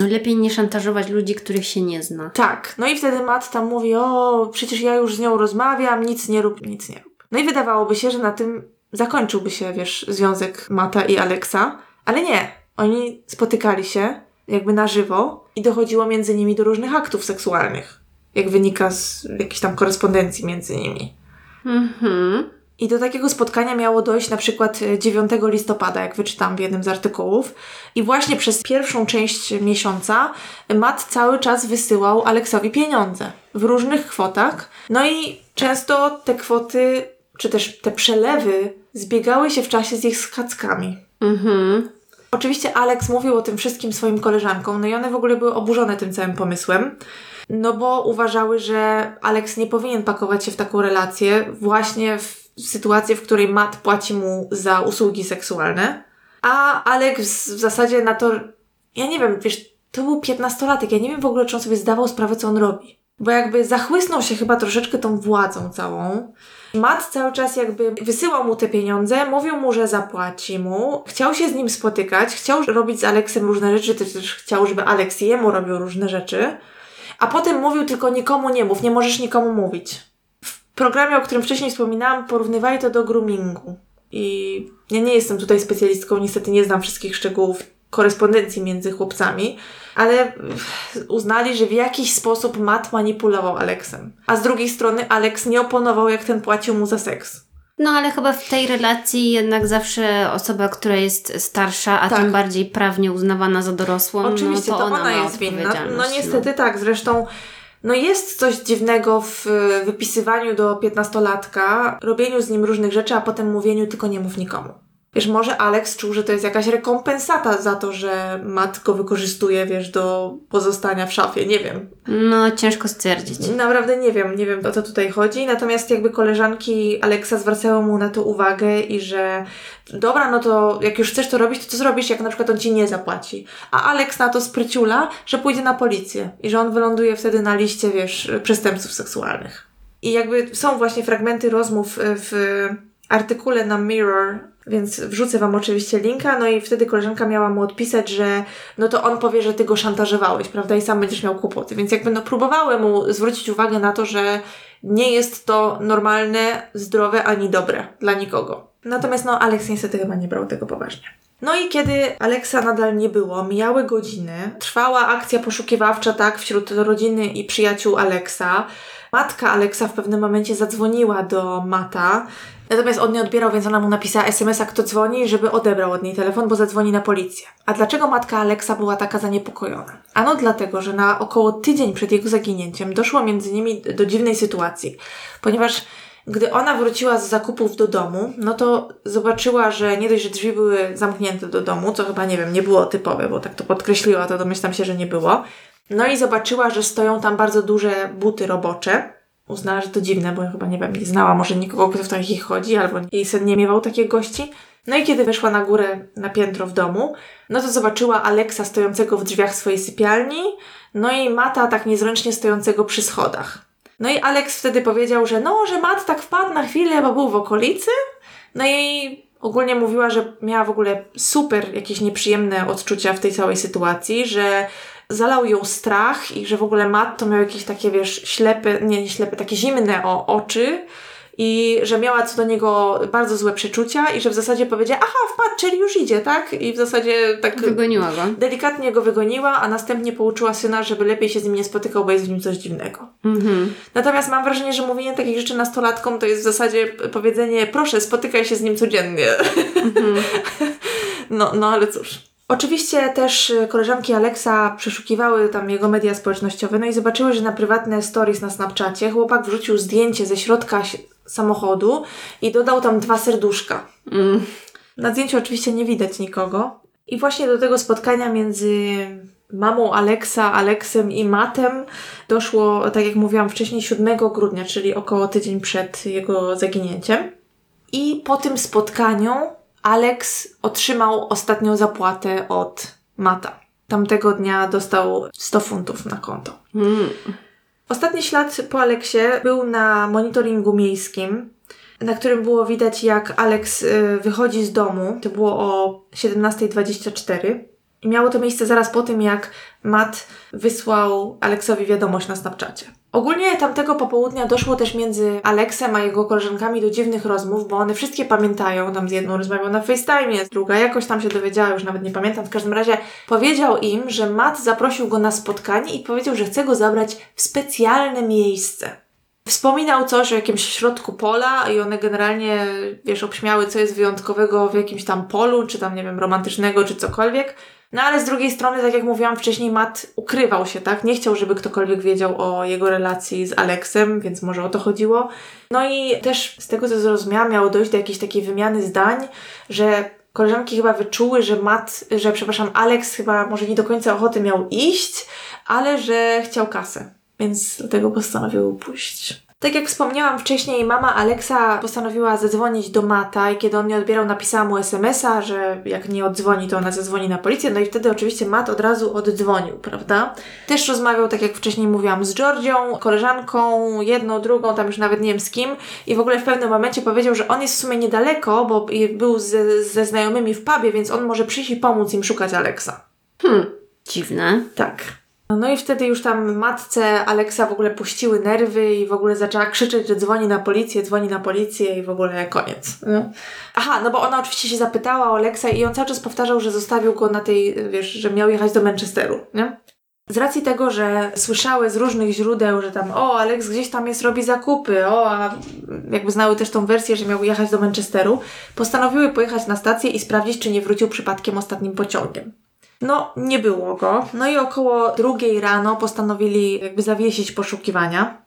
No lepiej nie szantażować ludzi, których się nie zna. Tak, no i wtedy Matt tam mówi, o, przecież ja już z nią rozmawiam, nic nie rób, nic nie rób. No i wydawałoby się, że na tym zakończyłby się, wiesz, związek Mata i Alexa, ale nie. Oni spotykali się jakby na żywo i dochodziło między nimi do różnych aktów seksualnych, jak wynika z jakiejś tam korespondencji między nimi. Mhm. I do takiego spotkania miało dojść na przykład e, 9 listopada, jak wyczytałam w jednym z artykułów. I właśnie przez pierwszą część miesiąca Matt cały czas wysyłał Aleksowi pieniądze w różnych kwotach. No i często te kwoty, czy też te przelewy zbiegały się w czasie z ich skackami. Mhm. Oczywiście Alex mówił o tym wszystkim swoim koleżankom, no i one w ogóle były oburzone tym całym pomysłem, no bo uważały, że Alex nie powinien pakować się w taką relację właśnie w sytuacji, w której Matt płaci mu za usługi seksualne, a Alex w zasadzie na to, ja nie wiem, wiesz, to był piętnastolatek, ja nie wiem w ogóle, czy on sobie zdawał sprawę, co on robi. Bo jakby zachłysnął się chyba troszeczkę tą władzą całą, Matt cały czas jakby wysyłał mu te pieniądze, mówił mu, że zapłaci mu, chciał się z nim spotykać, chciał robić z Aleksem różne rzeczy, też, chciał, żeby Aleks jemu robił różne rzeczy, a potem mówił tylko nikomu nie mów, nie możesz nikomu mówić. Programie, o którym wcześniej wspominałam, porównywali to do groomingu. I ja nie jestem tutaj specjalistką, niestety nie znam wszystkich szczegółów korespondencji między chłopcami, ale uznali, że w jakiś sposób Matt manipulował Aleksem. A z drugiej strony Alex nie oponował, jak ten płacił mu za seks. No ale chyba w tej relacji jednak zawsze osoba, która jest starsza, a Tak. tym bardziej prawnie uznawana za dorosłą, Oczywiście no to, to, ona, ma jest winna. No niestety tak, zresztą no jest coś dziwnego w wypisywaniu do piętnastolatka, robieniu z nim różnych rzeczy, a potem mówieniu tylko nie mów nikomu. Wiesz, może Alex czuł, że to jest jakaś rekompensata za to, że Matt go wykorzystuje, wiesz, do pozostania w szafie. Nie wiem. No ciężko stwierdzić. Naprawdę nie wiem, nie wiem o co tutaj chodzi. Natomiast jakby koleżanki Alexa zwracały mu na to uwagę i że dobra, no to jak już chcesz to robić, to co zrobisz, jak na przykład on ci nie zapłaci. A Alex na to spryciula, że pójdzie na policję i że on wyląduje wtedy na liście, wiesz, przestępców seksualnych. I jakby są właśnie fragmenty rozmów w artykule na Mirror, więc wrzucę Wam oczywiście linka, no i wtedy koleżanka miała mu odpisać, że no to on powie, że Ty go szantażowałeś, prawda, i sam będziesz miał kłopoty. Więc jakby no próbowały mu zwrócić uwagę na to, że nie jest to normalne, zdrowe ani dobre dla nikogo. Natomiast no Alex niestety chyba nie brał tego poważnie. No i kiedy Aleksa nadal nie było, mijały godziny, trwała akcja poszukiwawcza, tak, wśród rodziny i przyjaciół Aleksa. Matka Aleksa w pewnym momencie zadzwoniła do Mata, natomiast on nie odbierał, więc ona mu napisała SMS-a, kto dzwoni, żeby odebrał od niej telefon, bo zadzwoni na policję. A dlaczego matka Aleksa była taka zaniepokojona? Ano dlatego, że na około tydzień przed jego zaginięciem doszło między nimi do dziwnej sytuacji, ponieważ gdy ona wróciła z zakupów do domu, no to zobaczyła, że nie dość, że drzwi były zamknięte do domu, co chyba, nie wiem, nie było typowe, bo tak to podkreśliła, to domyślam się, że nie było. No i zobaczyła, że stoją tam bardzo duże buty robocze. Uznała, że to dziwne, bo chyba, nie wiem, nie znała może nikogo, kto w takich chodzi, albo jej syn nie miewał takich gości. No i kiedy weszła na górę, na piętro w domu, no to zobaczyła Aleksa stojącego w drzwiach swojej sypialni, no i Mata tak niezręcznie stojącego przy schodach. No i Alex wtedy powiedział, że no, że Matt tak wpadł na chwilę, bo był w okolicy. No i ogólnie mówiła, że miała w ogóle super jakieś nieprzyjemne odczucia w tej całej sytuacji, że zalał ją strach i że w ogóle Matt to miał jakieś takie, wiesz, ślepe, nie, nie ślepe, takie zimne o oczy i że miała co do niego bardzo złe przeczucia i że w zasadzie powiedziała, aha, wpadł, czyli już idzie, tak? I w zasadzie tak Wygoniła go. delikatnie go wygoniła, a następnie pouczyła syna, żeby lepiej się z nim nie spotykał, bo jest w nim coś dziwnego. Mhm. Natomiast mam wrażenie, że mówienie takich rzeczy nastolatkom to jest w zasadzie powiedzenie, proszę, spotykaj się z nim codziennie. no, no ale cóż. Oczywiście też y, koleżanki Alexa przeszukiwały tam jego media społecznościowe, no i zobaczyły, że na prywatne stories na Snapchacie chłopak wrzucił zdjęcie ze środka samochodu i dodał tam dwa serduszka. Mm. Na zdjęciu oczywiście nie widać nikogo. I właśnie do tego spotkania między mamą Aleksa, Aleksem i Matem doszło, tak jak mówiłam wcześniej, 7 grudnia, czyli około tydzień przed jego zaginięciem. I po tym spotkaniu Alex otrzymał ostatnią zapłatę od Mata. Tamtego dnia dostał 100 funtów na konto. Mm. Ostatni ślad po Aleksie był na monitoringu miejskim, na którym było widać, jak Alex y, wychodzi z domu. To było o 17.24. I miało to miejsce zaraz po tym, jak Matt wysłał Aleksowi wiadomość na Snapchacie. Ogólnie tamtego popołudnia doszło też między Aleksem a jego koleżankami do dziwnych rozmów, bo one wszystkie pamiętają, tam z jedną rozmawiał na FaceTime, druga jakoś tam się dowiedziała, już nawet nie pamiętam. W każdym razie powiedział im, że Matt zaprosił go na spotkanie i powiedział, że chce go zabrać w specjalne miejsce. Wspominał coś o jakimś środku pola i one generalnie, wiesz, obśmiały, co jest wyjątkowego w jakimś tam polu, czy tam, nie wiem, romantycznego, czy cokolwiek. No ale z drugiej strony, tak jak mówiłam wcześniej, Matt ukrywał się, tak? Nie chciał, żeby ktokolwiek wiedział o jego relacji z Aleksem, więc może o to chodziło. No i też z tego, co zrozumiałam, miało dojść do jakiejś takiej wymiany zdań, że koleżanki chyba wyczuły, że Matt, że przepraszam, Alex chyba może nie do końca ochoty miał iść, ale że chciał kasę. Więc dlatego postanowił pójść. Tak jak wspomniałam wcześniej, mama Alexa postanowiła zadzwonić do Mata i kiedy on nie odbierał, napisała mu SMS-a, że jak nie odzwoni, to ona zadzwoni na policję. No i wtedy oczywiście Matt od razu oddzwonił, prawda? Też rozmawiał, tak jak wcześniej mówiłam, z Georgią, koleżanką, jedną, drugą, tam już nawet nie wiem z kim. I w ogóle w pewnym momencie powiedział, że on jest w sumie niedaleko, bo był ze, ze znajomymi w pubie, więc on może przyjść i pomóc im szukać Alexa. Hmm, dziwne. Tak. No i wtedy już tam matce Aleksa w ogóle puściły nerwy i w ogóle zaczęła krzyczeć, że dzwoni na policję, dzwoni na policję i w ogóle koniec. No. Aha, no bo ona oczywiście się zapytała o Aleksa i on cały czas powtarzał, że zostawił go na tej, wiesz, że miał jechać do Manchesteru, nie? Z racji tego, że słyszały z różnych źródeł, że tam o, Alex gdzieś tam jest, robi zakupy, o, a jakby znały też tą wersję, że miał jechać do Manchesteru, postanowiły pojechać na stację i sprawdzić, czy nie wrócił przypadkiem ostatnim pociągiem. No, nie było go. No i około drugiej rano postanowili jakby zawiesić poszukiwania.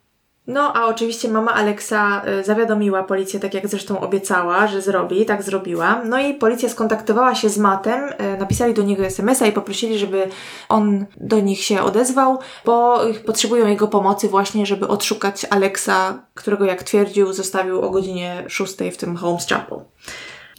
No, a oczywiście mama Aleksa y, zawiadomiła policję, tak jak zresztą obiecała, że zrobi, tak zrobiła. No i policja skontaktowała się z Matem, y, napisali do niego SMS-a i poprosili, żeby on do nich się odezwał, bo potrzebują jego pomocy właśnie, żeby odszukać Aleksa, którego jak twierdził zostawił o godzinie 6 w tym Holmes Chapel.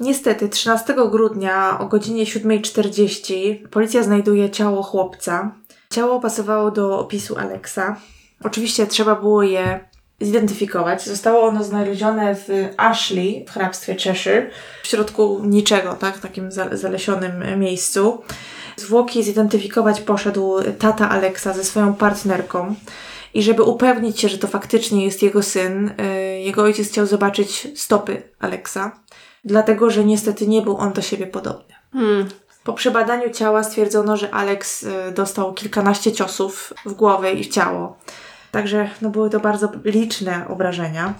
Niestety, 13 grudnia o godzinie 7.40 policja znajduje ciało chłopca. Ciało pasowało do opisu Alexa. Oczywiście trzeba było je zidentyfikować. Zostało ono znalezione w Ashley, w hrabstwie Cheshire, w środku niczego, tak, w takim zalesionym miejscu. Zwłoki zidentyfikować poszedł tata Alexa ze swoją partnerką. I żeby upewnić się, że to faktycznie jest jego syn, y, jego ojciec chciał zobaczyć stopy Alexa dlatego że niestety nie był on do siebie podobny. Hmm. Po przebadaniu ciała stwierdzono, że Alex y, dostał kilkanaście ciosów w głowę i w ciało. Także no, były to bardzo liczne obrażenia.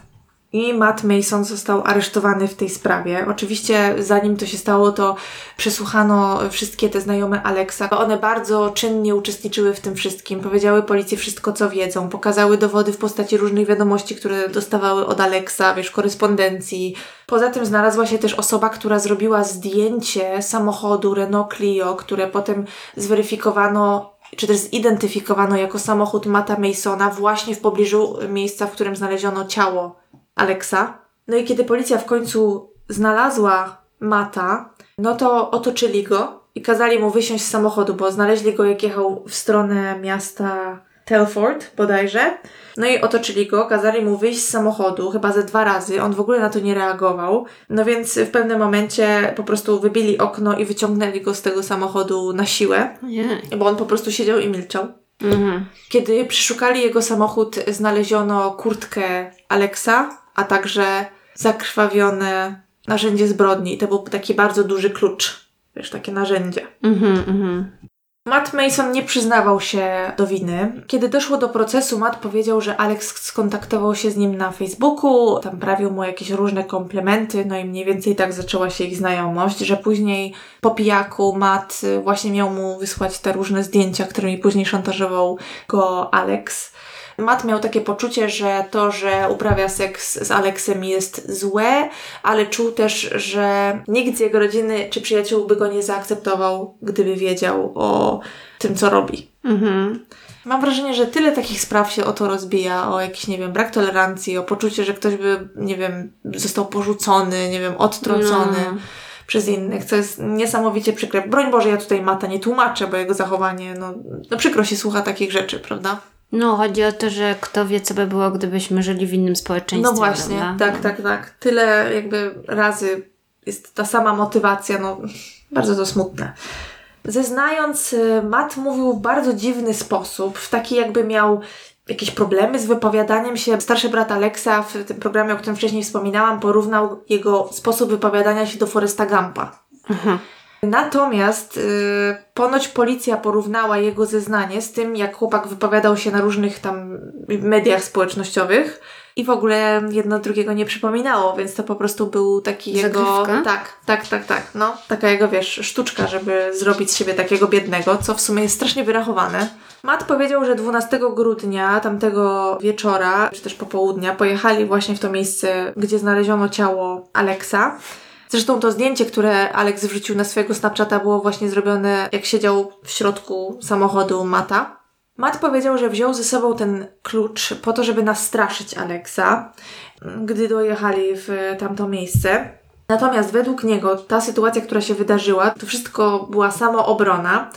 I Matt Mason został aresztowany w tej sprawie. Oczywiście, zanim to się stało, to przesłuchano wszystkie te znajome Alexa. One bardzo czynnie uczestniczyły w tym wszystkim. Powiedziały policji wszystko, co wiedzą. Pokazały dowody w postaci różnych wiadomości, które dostawały od Alexa, wiesz, korespondencji. Poza tym znalazła się też osoba, która zrobiła zdjęcie samochodu Renault Clio, które potem zweryfikowano czy też zidentyfikowano jako samochód Mata Masona właśnie w pobliżu miejsca, w którym znaleziono ciało Alexa. No i kiedy policja w końcu znalazła Mata, no to otoczyli go i kazali mu wysiąść z samochodu, bo znaleźli go jak jechał w stronę miasta Telford bodajże. No i otoczyli go, kazali mu wyjść z samochodu chyba ze dwa razy. On w ogóle na to nie reagował. No więc w pewnym momencie po prostu wybili okno i wyciągnęli go z tego samochodu na siłę. Nie. Bo on po prostu siedział i milczał. Mhm. Kiedy przeszukali jego samochód, znaleziono kurtkę Alexa, a także zakrwawione narzędzie zbrodni. To był taki bardzo duży klucz, wiesz, takie narzędzie. Mhm, mhm. Matt Mason nie przyznawał się do winy. Kiedy doszło do procesu, Matt powiedział, że Alex skontaktował się z nim na Facebooku, tam prawił mu jakieś różne komplementy, no i mniej więcej tak zaczęła się ich znajomość, że później po pijaku Matt właśnie miał mu wysłać te różne zdjęcia, którymi później szantażował go Alex. Matt miał takie poczucie, że to, że uprawia seks z Aleksem jest złe, ale czuł też, że nikt z jego rodziny czy przyjaciół by go nie zaakceptował, gdyby wiedział o tym, co robi. Mhm. Mam wrażenie, że tyle takich spraw się o to rozbija, o jakiś, nie wiem, brak tolerancji, o poczucie, że ktoś by, nie wiem, został porzucony, nie wiem, odtrącony. No przez innych, co jest niesamowicie przykre. Broń Boże, ja tutaj Mata nie tłumaczę, bo jego zachowanie, no, no przykro się słucha takich rzeczy, prawda? No, chodzi o to, że kto wie, co by było, gdybyśmy żyli w innym społeczeństwie. No właśnie, prawda? tak, tak, tak. Tyle jakby razy jest ta sama motywacja, no bardzo to smutne. Zeznając, y, Matt mówił w bardzo dziwny sposób, w taki jakby miał jakieś problemy z wypowiadaniem się. Starszy brat Alexa w tym programie, o którym wcześniej wspominałam, porównał jego sposób wypowiadania się do Foresta Gampa. Mhm. Natomiast yy, ponoć policja porównała jego zeznanie z tym, jak chłopak wypowiadał się na różnych tam mediach społecznościowych i w ogóle jedno drugiego nie przypominało, więc to po prostu był taki Zagrywka? jego... Tak, tak, tak, tak. No, taka jego, wiesz, sztuczka, żeby zrobić z siebie takiego biednego, co w sumie jest strasznie wyrachowane. Matt powiedział, że 12 grudnia tamtego wieczora, czy też popołudnia, pojechali właśnie w to miejsce, gdzie znaleziono ciało Alexa Zresztą to zdjęcie, które Alex wrzucił na swojego Snapchata było właśnie zrobione jak siedział w środku samochodu Mata. Matt powiedział, że wziął ze sobą ten klucz po to, żeby nastraszyć Alexa, gdy dojechali w tamto miejsce. Natomiast według niego ta sytuacja, która się wydarzyła, to wszystko była samoobrona,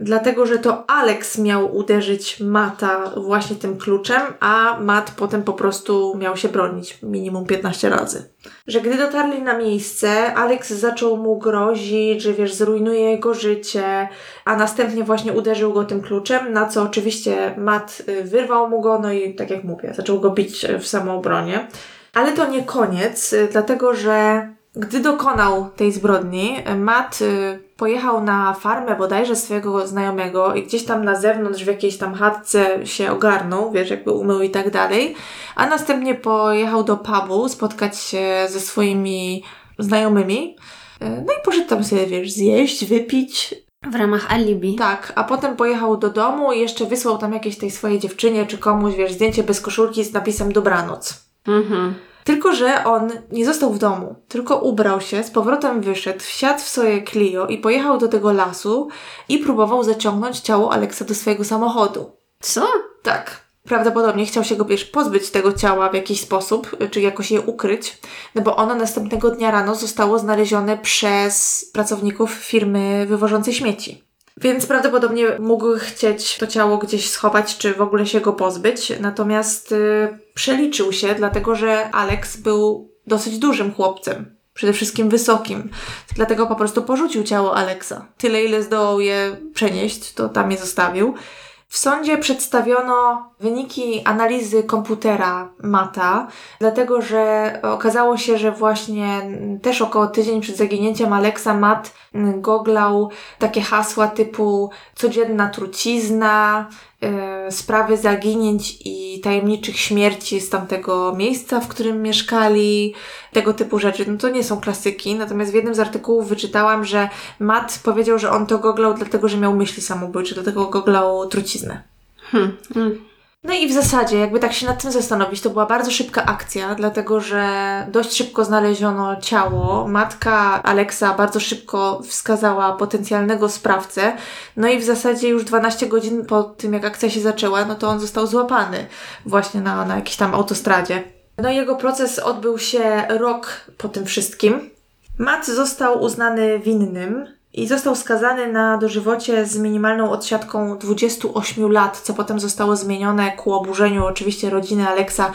dlatego że to Alex miał uderzyć Mata właśnie tym kluczem, a Matt potem po prostu miał się bronić minimum 15 razy. Że gdy dotarli na miejsce, Alex zaczął mu grozić, że wiesz, zrujnuje jego życie, a następnie właśnie uderzył go tym kluczem, na co oczywiście Matt y, wyrwał mu go, no i tak jak mówię, zaczął go bić w samoobronie. Ale to nie koniec, y, dlatego że gdy dokonał tej zbrodni, Matt y, pojechał na farmę bodajże swojego znajomego i gdzieś tam na zewnątrz w jakiejś tam chatce się ogarnął, wiesz, jakby umył i tak dalej, a następnie pojechał do pubu spotkać się ze swoimi znajomymi. Y, no i poszedł tam sobie, wiesz, zjeść, wypić, W ramach alibi. tak, a potem pojechał do domu i jeszcze wysłał tam jakiejś tej swojej dziewczynie czy komuś, wiesz, zdjęcie bez koszulki z napisem dobranoc. Mhm. Tylko, że on nie został w domu, tylko ubrał się, z powrotem wyszedł, wsiadł w swoje Clio i pojechał do tego lasu i próbował zaciągnąć ciało Aleksa do swojego samochodu. Co? Tak. Prawdopodobnie chciał się go wiesz, pozbyć tego ciała w jakiś sposób, czy jakoś je ukryć, no bo ono następnego dnia rano zostało znalezione przez pracowników firmy wywożącej śmieci. Więc prawdopodobnie mógł chcieć to ciało gdzieś schować, czy w ogóle się go pozbyć. Natomiast y, przeliczył się, dlatego że Alex był dosyć dużym chłopcem. Przede wszystkim wysokim. Dlatego po prostu porzucił ciało Alexa. Tyle, ile zdołał je przenieść, to tam je zostawił. W sądzie przedstawiono wyniki analizy komputera Mata, dlatego że okazało się, że właśnie też około tydzień przed zaginięciem Alexa Matt goglał takie hasła typu codzienna trucizna, e, sprawy zaginięć i tajemniczych śmierci z tamtego miejsca, w którym mieszkali, tego typu rzeczy. No to nie są klasyki, natomiast w jednym z artykułów wyczytałam, że Matt powiedział, że on to goglał dlatego, że miał myśli samobójcze, dlatego goglał truciznę. Hm. No i w zasadzie, jakby tak się nad tym zastanowić, to była bardzo szybka akcja, dlatego że dość szybko znaleziono ciało. Matka Aleksa bardzo szybko wskazała potencjalnego sprawcę. No i w zasadzie już 12 godzin po tym, jak akcja się zaczęła, no to on został złapany właśnie na, na jakiejś tam autostradzie. No i jego proces odbył się rok po tym wszystkim. Matt został uznany winnym i został skazany na dożywocie z minimalną odsiadką 28 lat, co potem zostało zmienione ku oburzeniu oczywiście rodziny Aleksa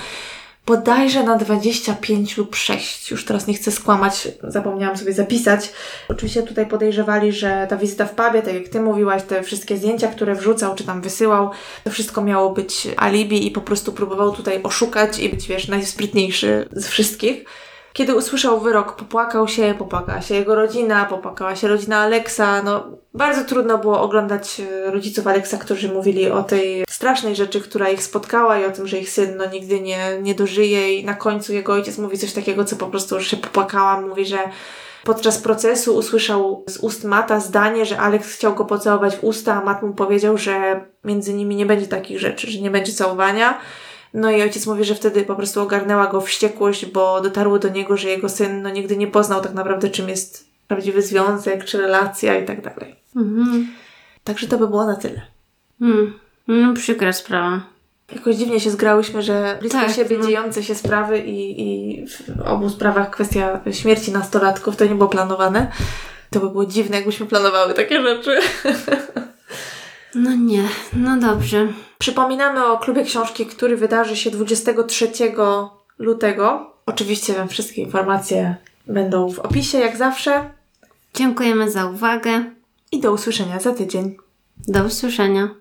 bodajże na 25 lub 6. Już teraz nie chcę skłamać, zapomniałam sobie zapisać. Oczywiście tutaj podejrzewali, że ta wizyta w pubie, tak jak Ty mówiłaś, te wszystkie zdjęcia, które wrzucał czy tam wysyłał, to wszystko miało być alibi i po prostu próbował tutaj oszukać i być, wiesz, najsprytniejszy z wszystkich. Kiedy usłyszał wyrok, popłakał się, popłakała się jego rodzina, popłakała się rodzina Aleksa. No, bardzo trudno było oglądać e, rodziców Aleksa, którzy mówili o tej strasznej rzeczy, która ich spotkała i o tym, że ich syn no, nigdy nie, nie dożyje i na końcu jego ojciec mówi coś takiego, co po prostu już się popłakałam. Mówi, że podczas procesu usłyszał z ust Mata zdanie, że Alex chciał go pocałować w usta, a Mat mu powiedział, że między nimi nie będzie takich rzeczy, że nie będzie całowania. No i ojciec mówi, że wtedy po prostu ogarnęła go wściekłość, bo dotarło do niego, że jego syn no, nigdy nie poznał tak naprawdę, czym jest prawdziwy związek, czy relacja i tak dalej. Mhm. Także to by było na tyle. Mm. No, przykra sprawa. Jakoś dziwnie się zgrałyśmy, że blisko Tak, siebie no. dziejące się sprawy i, i w obu sprawach kwestia śmierci nastolatków to nie było planowane. To by było dziwne, jakbyśmy planowały takie rzeczy. No nie, no dobrze. Przypominamy o klubie książki, który wydarzy się 23 lutego. Oczywiście wszystkie informacje będą w opisie, jak zawsze. Dziękujemy za uwagę. I do usłyszenia za tydzień. Do usłyszenia.